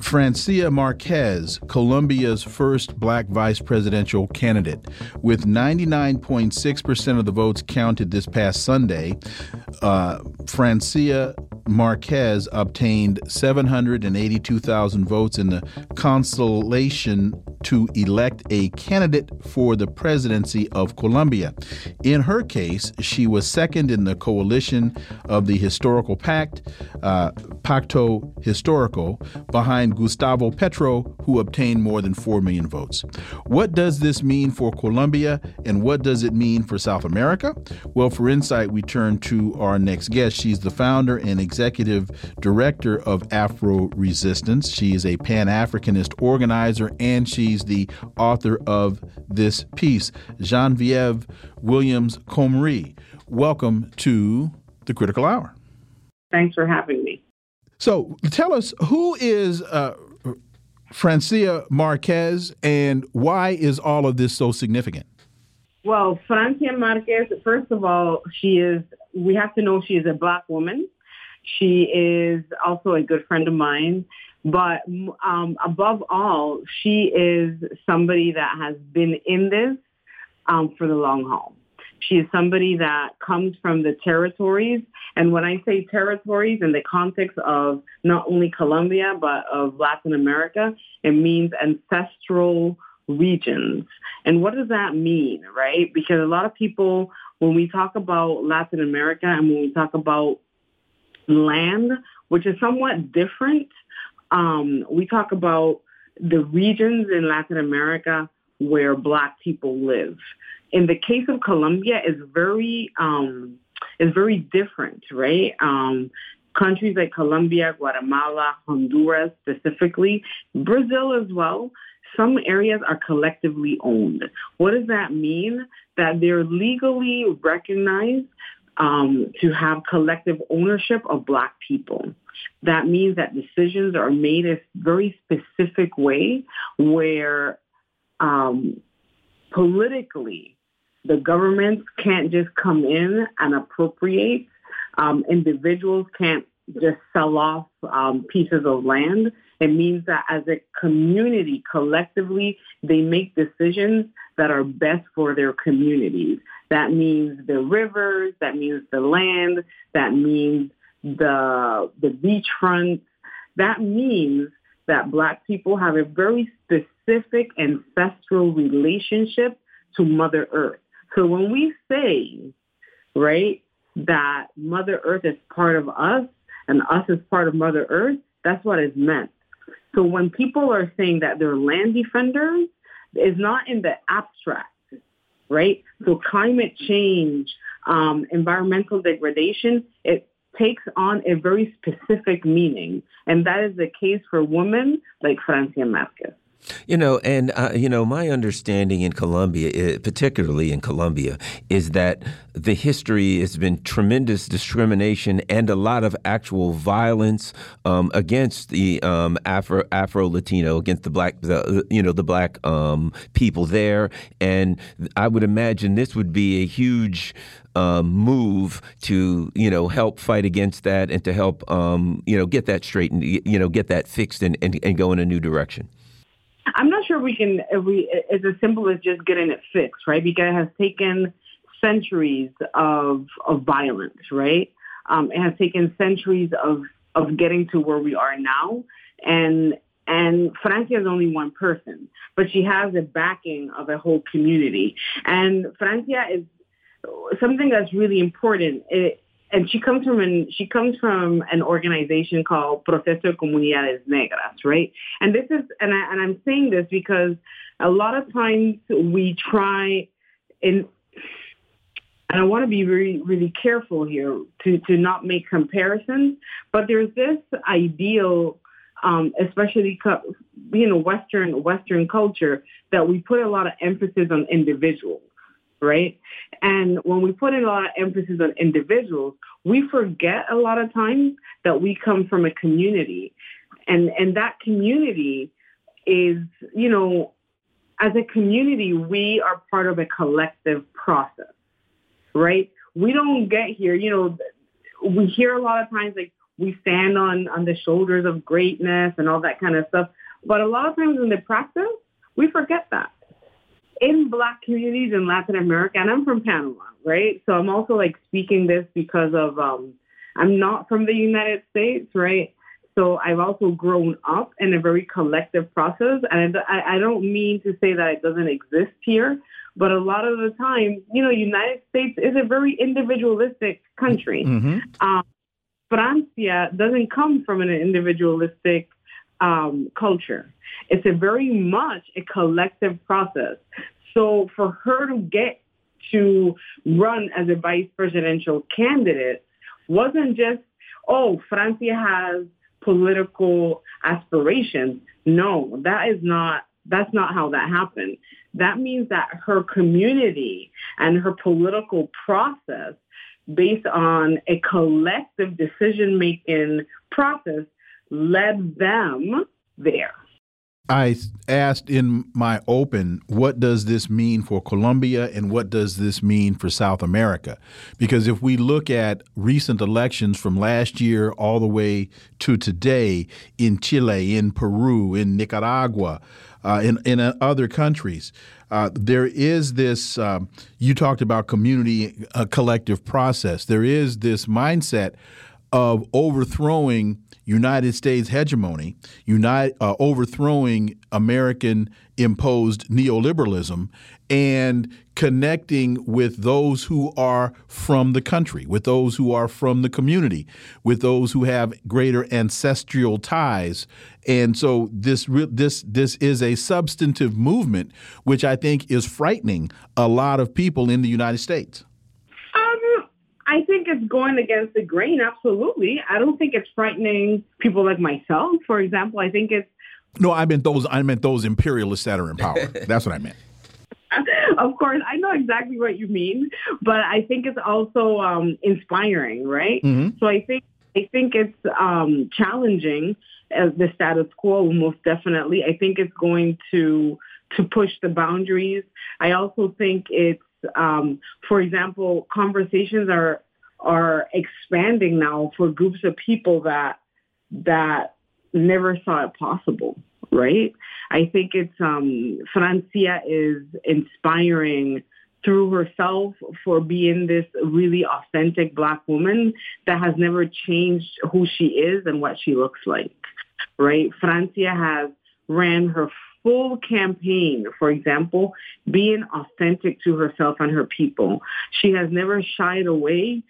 Francia Marquez, Colombia's first black vice presidential candidate. With 99.6% of the votes counted this past Sunday, uh, Francia Marquez obtained 782,000 votes in the consolation to elect a candidate for the presidency of Colombia. In her case, she was second in the coalition of the Historical Pact, uh, Pacto Historico, behind Gustavo Petro, who obtained more than 4 million votes. What does this mean for Colombia, and what does it mean for South America? Well, for insight, we turn to our next guest. She's the founder and executive director of Afro Resistance. She is a Pan Africanist organizer, and she's the author of this piece, Janvieve Williams Comrie. Welcome to the Critical Hour. Thanks for having me. So, tell us who is uh, Francia Marquez and why is all of this so significant? Well, Francia Marquez, first of all, she is, we have to know she is a black woman. She is also a good friend of mine. But um, above all, she is somebody that has been in this um, for the long haul. She is somebody that comes from the territories. And when I say territories in the context of not only Colombia, but of Latin America, it means ancestral regions. And what does that mean, right? Because a lot of people, when we talk about Latin America and when we talk about land, which is somewhat different, um, we talk about the regions in Latin America where black people live. In the case of Colombia, is very um, very different, right? Um, countries like Colombia, Guatemala, Honduras specifically, Brazil as well, some areas are collectively owned. What does that mean? That they're legally recognized um, to have collective ownership of Black people. That means that decisions are made a very specific way where um, politically the governments can't just come in and appropriate. Um, individuals can't just sell off um, pieces of land. It means that as a community, collectively, they make decisions that are best for their communities. That means the rivers, that means the land, that means the, the beachfront. That means that black people have a very specific ancestral relationship to Mother Earth. So when we say, right, that Mother Earth is part of us and us is part of Mother Earth, that's what is meant. So when people are saying that they're land defenders, it's not in the abstract, right? So climate change, um, environmental degradation, takes on a very specific meaning. And that is the case for women like Francia Marquez. You know, and uh, you know, my understanding in Colombia, eh, particularly in Colombia, is that the history has been tremendous discrimination and a lot of actual violence um, against the um, Afro Afro Latino, against the black, the, you know, the black um, people there. And I would imagine this would be a huge um, move to you know help fight against that and to help um, you know get that straightened, you know, get that fixed and, and, and go in a new direction. I'm not sure we can, we, it's as simple as just getting it fixed, right? Because it has taken centuries of, of violence, right? Um, it has taken centuries of, of getting to where we are now. And, and Francia is only one person, but she has the backing of a whole community. And Francia is something that's really important. It, and she comes from an she comes from an organization called Proceso Comunidades Negras, right? And this is and I and I'm saying this because a lot of times we try in and I want to be really, really careful here to, to not make comparisons, but there's this ideal, um, especially, you know, Western, Western culture that we put a lot of emphasis on individuals right? And when we put a lot of emphasis on individuals, we forget a lot of times that we come from a community. And, and that community is, you know, as a community, we are part of a collective process, right? We don't get here, you know, we hear a lot of times like we stand on, on the shoulders of greatness and all that kind of stuff. But a lot of times in the practice, we forget that in black communities in Latin America, and I'm from Panama, right? So I'm also like speaking this because of um, I'm not from the United States, right? So I've also grown up in a very collective process, and I, I don't mean to say that it doesn't exist here, but a lot of the time, you know, United States is a very individualistic country. Mm-hmm. Um, Francia doesn't come from an individualistic um, culture. It's a very much a collective process. So for her to get to run as a vice presidential candidate wasn't just, oh, Francia has political aspirations. No, that is not that's not how that happened. That means that her community and her political process based on a collective decision making process led them there. I asked in my open, what does this mean for Colombia and what does this mean for South America? Because if we look at recent elections from last year all the way to today in Chile, in Peru, in Nicaragua, uh, in, in uh, other countries, uh, there is this, um, you talked about community uh, collective process. There is this mindset of overthrowing United States hegemony, unite, uh, overthrowing American imposed neoliberalism, and connecting with those who are from the country, with those who are from the community, with those who have greater ancestral ties. And so this this this is a substantive movement, which I think is frightening a lot of people in the United States. I think it's going against the grain. Absolutely. I don't think it's frightening people like myself, for example. I think it's. No, I meant those. I meant those imperialists that are in power. That's what I meant. of course, I know exactly what you mean, but I think it's also um, inspiring, right? Mm-hmm. So I think I think it's um, challenging uh, the status quo. Most definitely, I think it's going to to push the boundaries. I also think it's um, for example, conversations are are expanding now for groups of people that that never saw it possible. Right? I think it's um, Francia is inspiring through herself for being this really authentic black woman that has never changed who she is and what she looks like. Right? Francia has ran her full campaign, for example, being authentic to herself and her people. She has never shied away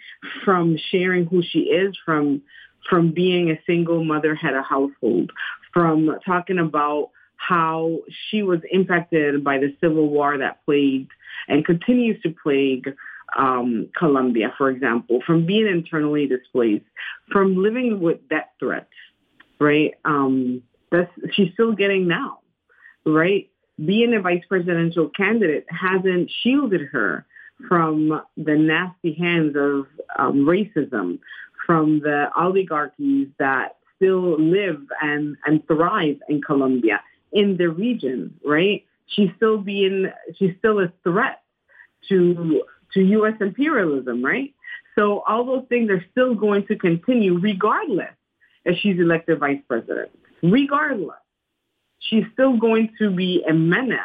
from sharing who she is, from from being a single mother head of household, from talking about how she was impacted by the civil war that plagued and continues to plague um, Colombia, for example, from being internally displaced, from living with death threats, right? Um, that's she's still getting now right? Being a vice presidential candidate hasn't shielded her from the nasty hands of um, racism, from the oligarchies that still live and, and thrive in Colombia, in the region, right? She's still being, she's still a threat to, to U.S. imperialism, right? So all those things are still going to continue regardless if she's elected vice president, regardless she's still going to be a menace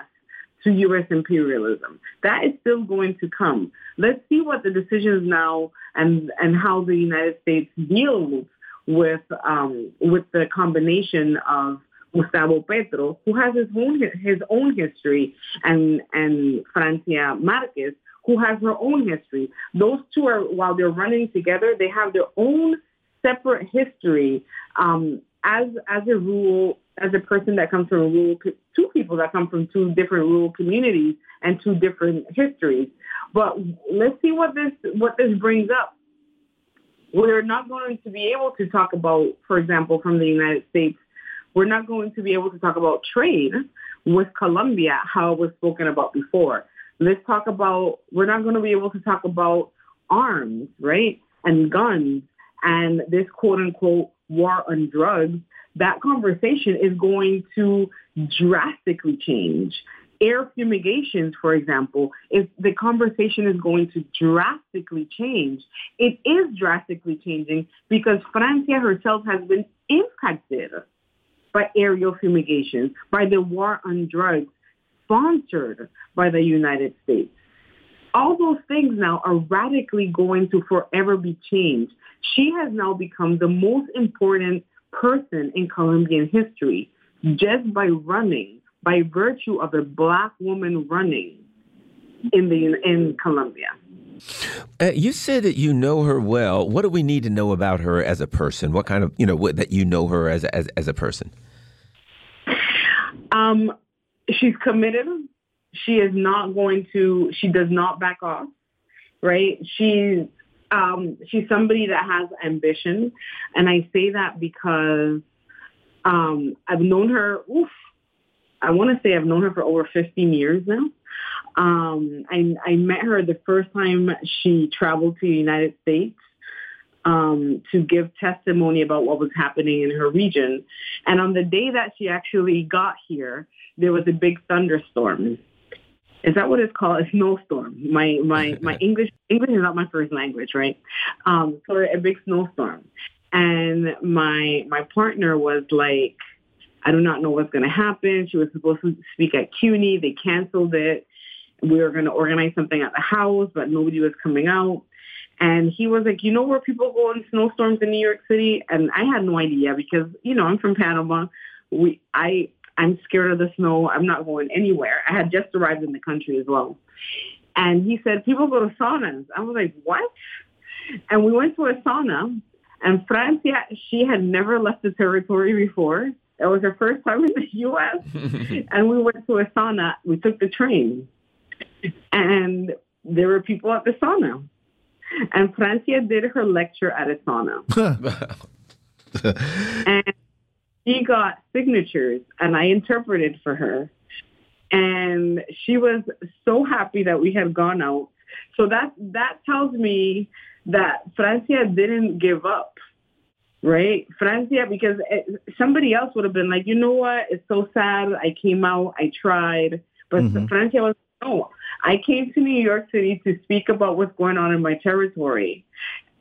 to U.S. imperialism. That is still going to come. Let's see what the decisions now and, and how the United States deals with um, with the combination of Gustavo Petro, who has his own his own history, and and Francia Marquez, who has her own history. Those two are while they're running together, they have their own separate history um, as as a rule as a person that comes from a rural, two people that come from two different rural communities and two different histories. But let's see what this what this brings up. We're not going to be able to talk about, for example, from the United States, we're not going to be able to talk about trade with Colombia, how it was spoken about before. Let's talk about, we're not going to be able to talk about arms, right? And guns and this quote unquote war on drugs that conversation is going to drastically change. Air fumigations, for example, if the conversation is going to drastically change. It is drastically changing because Francia herself has been impacted by aerial fumigations, by the war on drugs sponsored by the United States. All those things now are radically going to forever be changed. She has now become the most important person in Colombian history just by running, by virtue of a black woman running in the in Colombia. Uh, you said that you know her well. What do we need to know about her as a person? What kind of you know what, that you know her as as as a person? Um, she's committed. She is not going to. She does not back off. Right. She's um, she's somebody that has ambition, and I say that because um, I've known her. Oof, I want to say I've known her for over 15 years now. Um, I, I met her the first time she traveled to the United States um, to give testimony about what was happening in her region. And on the day that she actually got here, there was a big thunderstorm. Is that what it's called? A snowstorm. My my my English English is not my first language, right? Um, so a big snowstorm, and my my partner was like, I do not know what's going to happen. She was supposed to speak at CUNY. They canceled it. We were going to organize something at the house, but nobody was coming out. And he was like, you know where people go in snowstorms in New York City? And I had no idea because, you know, I'm from Panama. We, I, I'm scared of the snow. I'm not going anywhere. I had just arrived in the country as well. And he said, people go to saunas. I was like, what? And we went to a sauna and Francia, she had never left the territory before. It was her first time in the U.S. and we went to a sauna. We took the train and there were people at the sauna. And Francia did her lecture at a sauna. and she got signatures and I interpreted for her. And she was so happy that we had gone out. So that that tells me that Francia didn't give up, right? Francia, because it, somebody else would have been like, you know what? It's so sad. I came out, I tried, but mm-hmm. Francia was no. I came to New York City to speak about what's going on in my territory.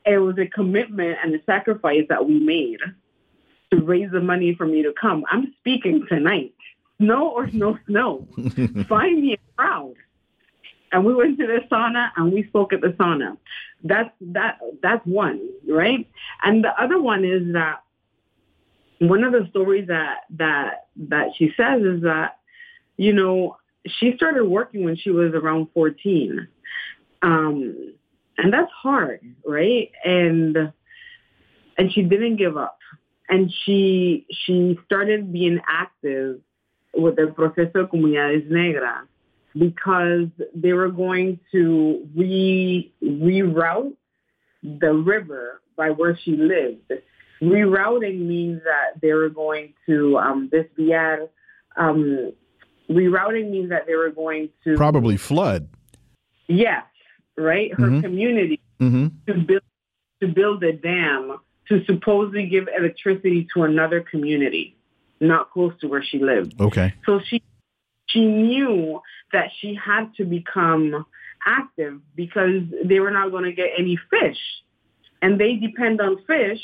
It was a commitment and a sacrifice that we made to raise the money for me to come. I'm speaking tonight. Snow or no snow. Find me a crowd. And we went to the sauna and we spoke at the sauna. That's that that's one, right? And the other one is that one of the stories that that that she says is that, you know, she started working when she was around 14. Um, and that's hard, right? And and she didn't give up. And she she started being active with the Proceso de Comunidades Negras because they were going to re reroute the river by where she lived. Rerouting means that they were going to um, desviar um, rerouting means that they were going to probably flood. Yes, right. Her mm-hmm. community mm-hmm. to build to build a dam to supposedly give electricity to another community, not close to where she lived. Okay. So she she knew that she had to become active because they were not going to get any fish, and they depend on fish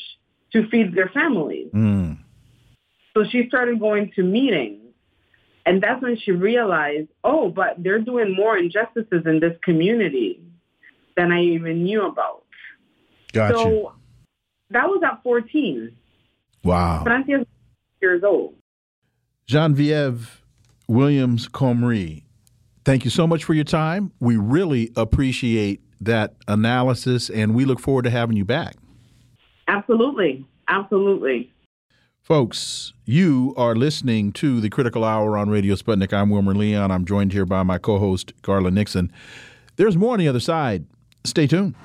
to feed their families. Mm. So she started going to meetings and that's when she realized, oh, but they're doing more injustices in this community than I even knew about. Gotcha. So that was at 14. Wow. Francia's years old. Janvieve Williams Comrie, thank you so much for your time. We really appreciate that analysis, and we look forward to having you back. Absolutely. Absolutely. Folks, you are listening to the Critical Hour on Radio Sputnik. I'm Wilmer Leon. I'm joined here by my co host, Garland Nixon. There's more on the other side. Stay tuned.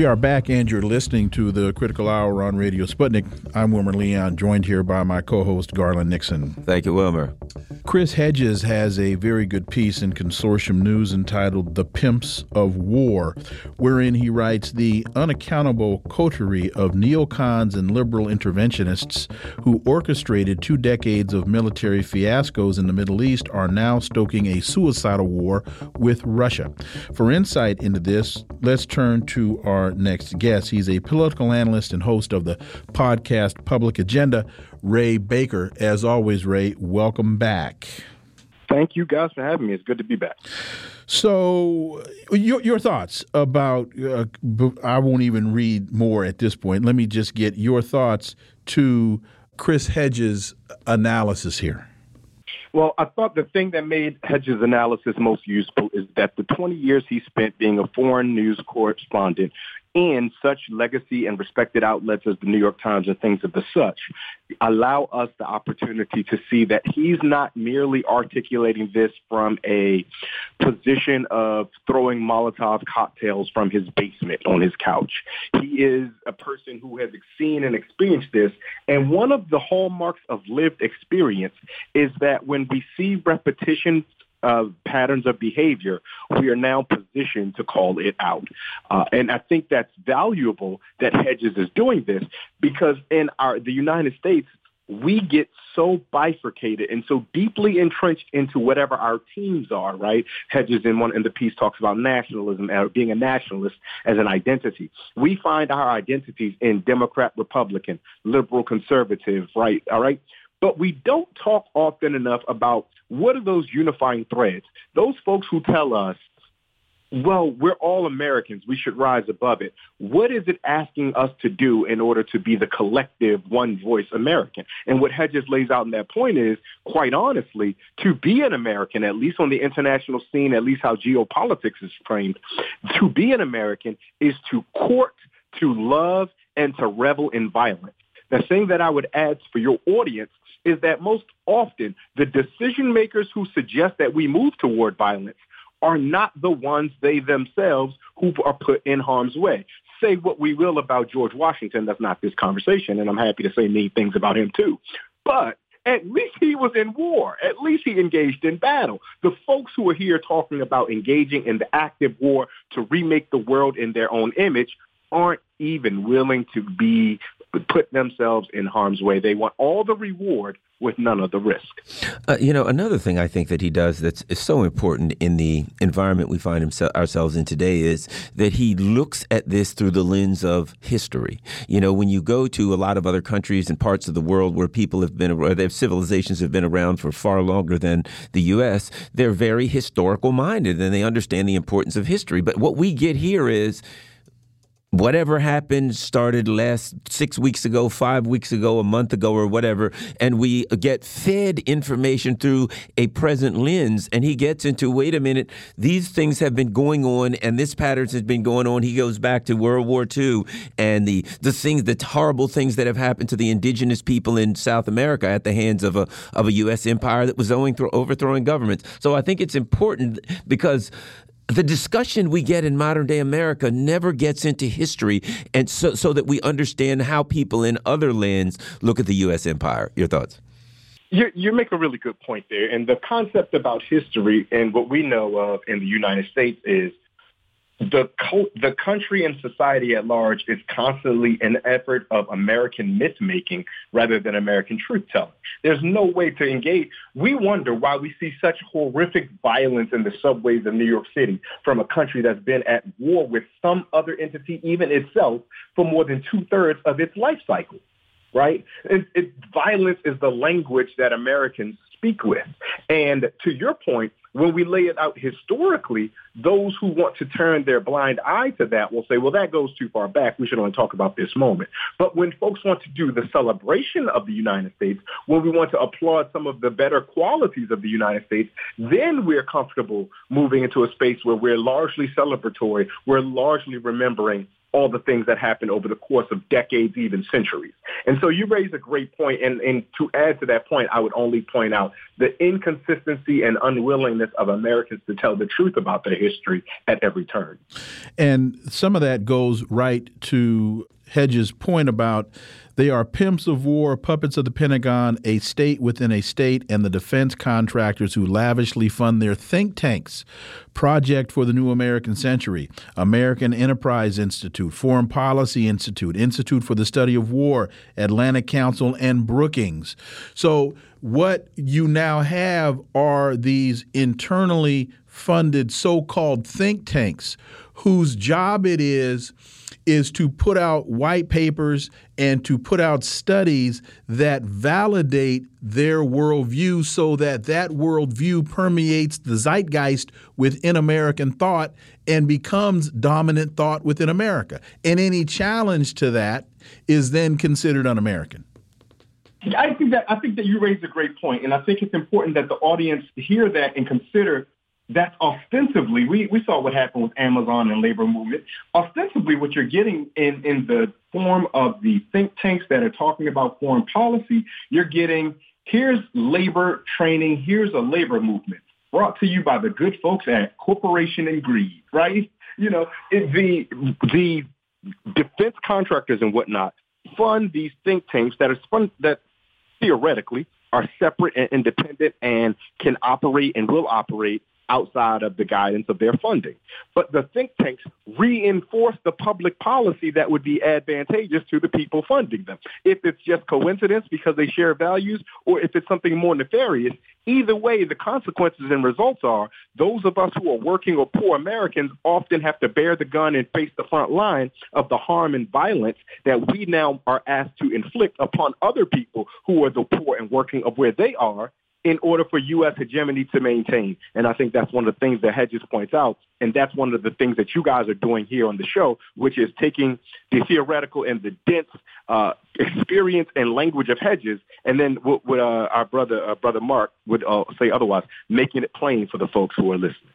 We are back, and you're listening to the Critical Hour on Radio Sputnik. I'm Wilmer Leon, joined here by my co host, Garland Nixon. Thank you, Wilmer. Chris Hedges has a very good piece in Consortium News entitled The Pimps of War, wherein he writes The unaccountable coterie of neocons and liberal interventionists who orchestrated two decades of military fiascos in the Middle East are now stoking a suicidal war with Russia. For insight into this, let's turn to our our next guest. He's a political analyst and host of the podcast Public Agenda, Ray Baker. As always, Ray, welcome back. Thank you guys for having me. It's good to be back. So, your, your thoughts about, uh, I won't even read more at this point. Let me just get your thoughts to Chris Hedges' analysis here. Well, I thought the thing that made Hedges' analysis most useful is that the 20 years he spent being a foreign news correspondent in such legacy and respected outlets as the New York Times and things of the such allow us the opportunity to see that he's not merely articulating this from a position of throwing Molotov cocktails from his basement on his couch. He is a person who has seen and experienced this. And one of the hallmarks of lived experience is that when we see repetition uh, patterns of behavior, we are now positioned to call it out. Uh, and I think that's valuable that Hedges is doing this because in our the United States, we get so bifurcated and so deeply entrenched into whatever our teams are, right? Hedges in one in the piece talks about nationalism or being a nationalist as an identity. We find our identities in Democrat, Republican, liberal, conservative, right? All right. But we don't talk often enough about what are those unifying threads? Those folks who tell us, well, we're all Americans. We should rise above it. What is it asking us to do in order to be the collective one voice American? And what Hedges lays out in that point is, quite honestly, to be an American, at least on the international scene, at least how geopolitics is framed, to be an American is to court, to love, and to revel in violence. The thing that I would add for your audience is that most often the decision makers who suggest that we move toward violence are not the ones they themselves who are put in harm's way. Say what we will about George Washington, that's not this conversation, and I'm happy to say mean things about him too. But at least he was in war. At least he engaged in battle. The folks who are here talking about engaging in the active war to remake the world in their own image aren't even willing to be put themselves in harm's way. They want all the reward with none of the risk. Uh, you know, another thing I think that he does that's is so important in the environment we find himself, ourselves in today is that he looks at this through the lens of history. You know, when you go to a lot of other countries and parts of the world where people have been, or their civilizations have been around for far longer than the U.S., they're very historical minded and they understand the importance of history. But what we get here is whatever happened started last six weeks ago, five weeks ago, a month ago, or whatever, and we get fed information through a present lens. And he gets into, wait a minute, these things have been going on, and this pattern has been going on. He goes back to World War II and the the things, the horrible things that have happened to the indigenous people in South America at the hands of a of a U.S. empire that was overthrowing governments. So I think it's important because the discussion we get in modern day America never gets into history, and so so that we understand how people in other lands look at the U.S. empire. Your thoughts? You, you make a really good point there, and the concept about history and what we know of in the United States is the the country and society at large is constantly an effort of American myth making rather than American truth telling. There's no way to engage. We wonder why we see such horrific violence in the subways of New York City from a country that's been at war with some other entity, even itself, for more than two thirds of its life cycle. Right? It, it, violence is the language that Americans speak with. And to your point, when we lay it out historically, those who want to turn their blind eye to that will say, well, that goes too far back. We should only talk about this moment. But when folks want to do the celebration of the United States, when we want to applaud some of the better qualities of the United States, then we're comfortable moving into a space where we're largely celebratory. We're largely remembering all the things that happened over the course of decades, even centuries. And so you raise a great point. And, and to add to that point, I would only point out the inconsistency and unwillingness of Americans to tell the truth about their history at every turn. And some of that goes right to Hedges' point about they are pimps of war, puppets of the Pentagon, a state within a state, and the defense contractors who lavishly fund their think tanks. Project for the New American Century, American Enterprise Institute, Foreign Policy Institute, Institute for the Study of War, Atlantic Council, and Brookings. So, what you now have are these internally funded so called think tanks whose job it is is to put out white papers and to put out studies that validate their worldview so that that worldview permeates the zeitgeist within American thought and becomes dominant thought within America. And any challenge to that is then considered un American. I think that I think that you raised a great point, and I think it's important that the audience hear that and consider that ostensibly we, we saw what happened with Amazon and labor movement. Ostensibly, what you're getting in in the form of the think tanks that are talking about foreign policy, you're getting here's labor training, here's a labor movement brought to you by the good folks at Corporation and Greed, right? You know, it, the the defense contractors and whatnot fund these think tanks that are fun, that theoretically are separate and independent and can operate and will operate outside of the guidance of their funding. But the think tanks reinforce the public policy that would be advantageous to the people funding them. If it's just coincidence because they share values or if it's something more nefarious, either way, the consequences and results are those of us who are working or poor Americans often have to bear the gun and face the front line of the harm and violence that we now are asked to inflict upon other people who are the poor and working of where they are in order for U.S. hegemony to maintain. And I think that's one of the things that Hedges points out. And that's one of the things that you guys are doing here on the show, which is taking the theoretical and the dense uh, experience and language of Hedges, and then what, what uh, our brother uh, brother Mark would uh, say otherwise, making it plain for the folks who are listening.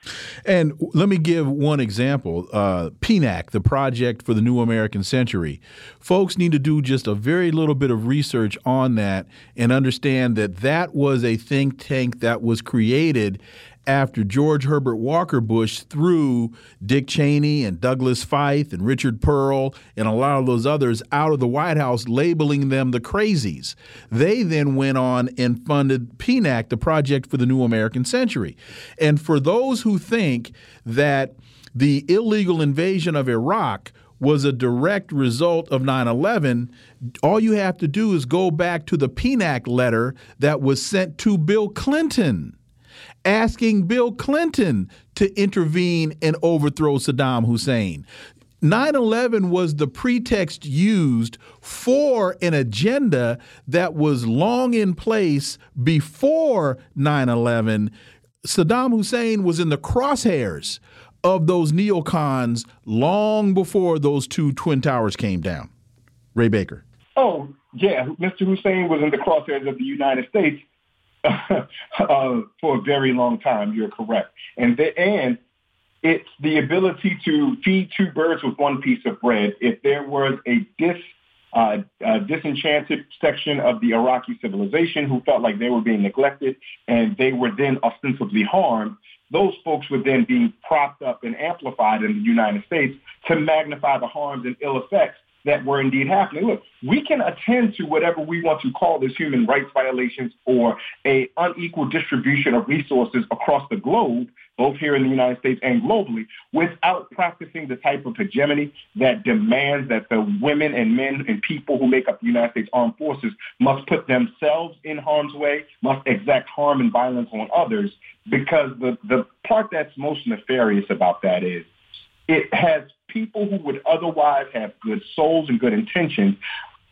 And let me give one example: uh, PNAC, the Project for the New American Century. Folks need to do just a very little bit of research on that and understand that that was a think tank that was created after George Herbert Walker Bush threw Dick Cheney and Douglas Feith and Richard Perle and a lot of those others out of the White House, labeling them the crazies. They then went on and funded PNAC, the Project for the New American Century. And for those who think that the illegal invasion of Iraq was a direct result of 9 11, all you have to do is go back to the PNAC letter that was sent to Bill Clinton asking Bill Clinton to intervene and overthrow Saddam Hussein. 9 11 was the pretext used for an agenda that was long in place before 9 11. Saddam Hussein was in the crosshairs of those neocons long before those two Twin Towers came down. Ray Baker. Oh, yeah. Mr. Hussein was in the crosshairs of the United States uh, for a very long time. You're correct, and the, and it's the ability to feed two birds with one piece of bread. If there was a dis uh, a disenchanted section of the Iraqi civilization who felt like they were being neglected and they were then ostensibly harmed, those folks would then be propped up and amplified in the United States to magnify the harms and ill effects that were indeed happening. Look, we can attend to whatever we want to call as human rights violations or a unequal distribution of resources across the globe, both here in the United States and globally, without practicing the type of hegemony that demands that the women and men and people who make up the United States Armed Forces must put themselves in harm's way, must exact harm and violence on others, because the, the part that's most nefarious about that is it has people who would otherwise have good souls and good intentions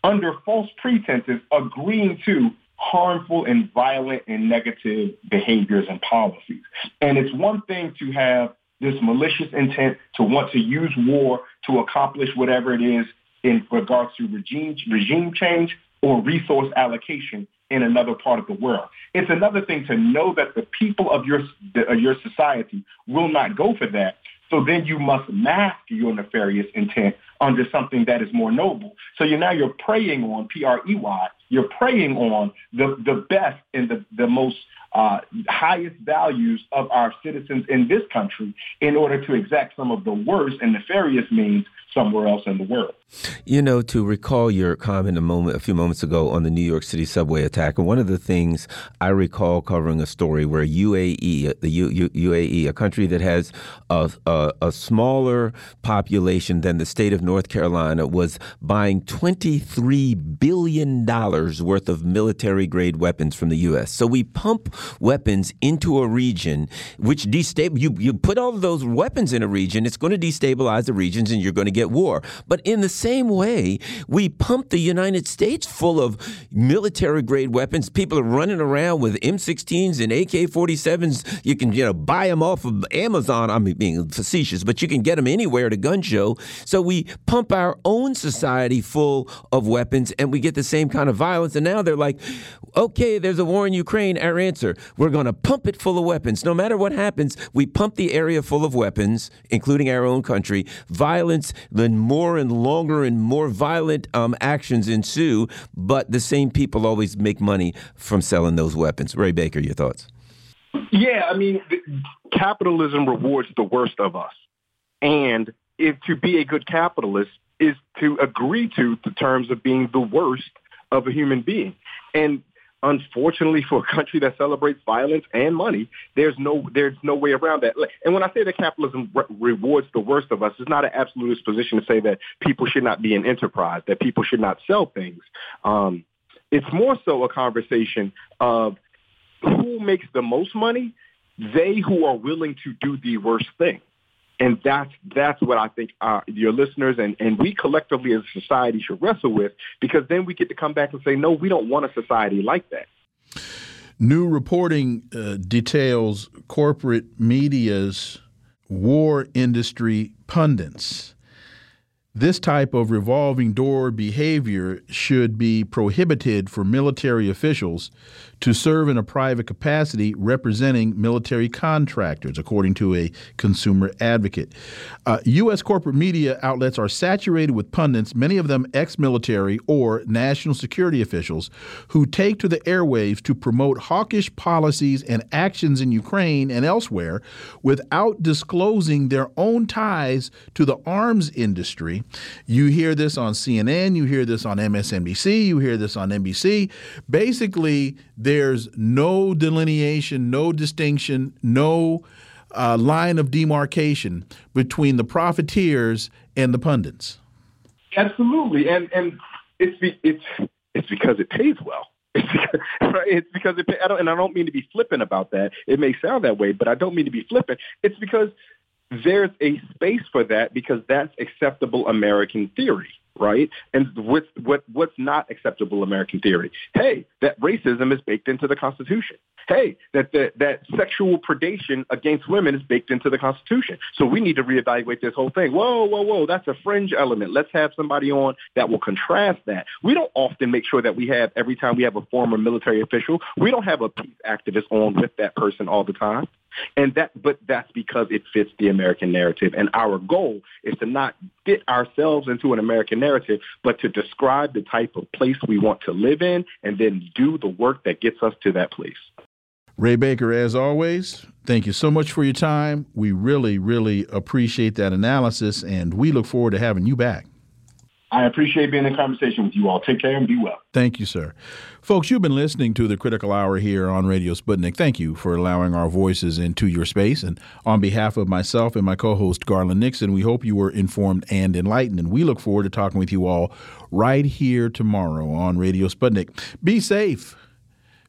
under false pretenses agreeing to harmful and violent and negative behaviors and policies. And it's one thing to have this malicious intent to want to use war to accomplish whatever it is in regards to regime, regime change or resource allocation in another part of the world. It's another thing to know that the people of your, of your society will not go for that so then you must mask your nefarious intent under something that is more noble. So you now you're preying on P-R-E-Y. You're preying on the, the best and the, the most uh, highest values of our citizens in this country in order to exact some of the worst and nefarious means somewhere else in the world. You know, to recall your comment a moment, a few moments ago on the New York City subway attack, and one of the things I recall covering a story where UAE, the U, U, UAE, a country that has a, a, a smaller population than the state of North Carolina, was buying twenty three billion dollars worth of military grade weapons from the U.S. So we pump weapons into a region, which destabilize. You, you put all of those weapons in a region, it's going to destabilize the regions and you're going to get war. But in the same way, we pump the United States full of military grade weapons. People are running around with M16s and AK 47s. You can, you know, buy them off of Amazon. I'm being facetious, but you can get them anywhere at a gun show. So we pump our own society full of weapons and we get the same kind of violence. And now they're like, okay, there's a war in Ukraine. Our answer, we're going to pump it full of weapons. No matter what happens, we pump the area full of weapons, including our own country. Violence, then more and longer and more violent um, actions ensue, but the same people always make money from selling those weapons. Ray Baker, your thoughts? Yeah, I mean, capitalism rewards the worst of us. And if to be a good capitalist is to agree to the terms of being the worst of a human being. And unfortunately for a country that celebrates violence and money, there's no there's no way around that. And when I say that capitalism re- rewards the worst of us, it's not an absolutist position to say that people should not be an enterprise, that people should not sell things. Um, it's more so a conversation of who makes the most money, they who are willing to do the worst thing. And that's that's what I think uh, your listeners and, and we collectively as a society should wrestle with because then we get to come back and say, no, we don't want a society like that. New reporting uh, details corporate media's war industry pundits this type of revolving door behavior should be prohibited for military officials to serve in a private capacity representing military contractors, according to a consumer advocate. Uh, U.S. corporate media outlets are saturated with pundits, many of them ex military or national security officials, who take to the airwaves to promote hawkish policies and actions in Ukraine and elsewhere without disclosing their own ties to the arms industry you hear this on CNN, you hear this on MSNBC, you hear this on NBC. Basically, there's no delineation, no distinction, no uh, line of demarcation between the profiteers and the pundits. Absolutely, and and it's it's it's because it pays well. It's because, right? it's because it, I don't, and I don't mean to be flippant about that. It may sound that way, but I don't mean to be flippant. It's because there's a space for that because that's acceptable American theory, right? And what's what what's not acceptable American theory? Hey, that racism is baked into the Constitution. Hey, that that, that sexual predation against women is baked into the Constitution. So we need to reevaluate this whole thing. Whoa, whoa, whoa, that's a fringe element. Let's have somebody on that will contrast that. We don't often make sure that we have every time we have a former military official, we don't have a peace activist on with that person all the time. And that, but that's because it fits the American narrative. And our goal is to not fit ourselves into an American narrative, but to describe the type of place we want to live in and then do the work that gets us to that place. Ray Baker, as always, thank you so much for your time. We really, really appreciate that analysis, and we look forward to having you back. I appreciate being in conversation with you all. Take care and be well. Thank you, sir. Folks, you've been listening to the Critical Hour here on Radio Sputnik. Thank you for allowing our voices into your space. And on behalf of myself and my co host, Garland Nixon, we hope you were informed and enlightened. And we look forward to talking with you all right here tomorrow on Radio Sputnik. Be safe.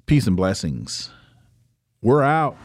Peace and blessings. We're out.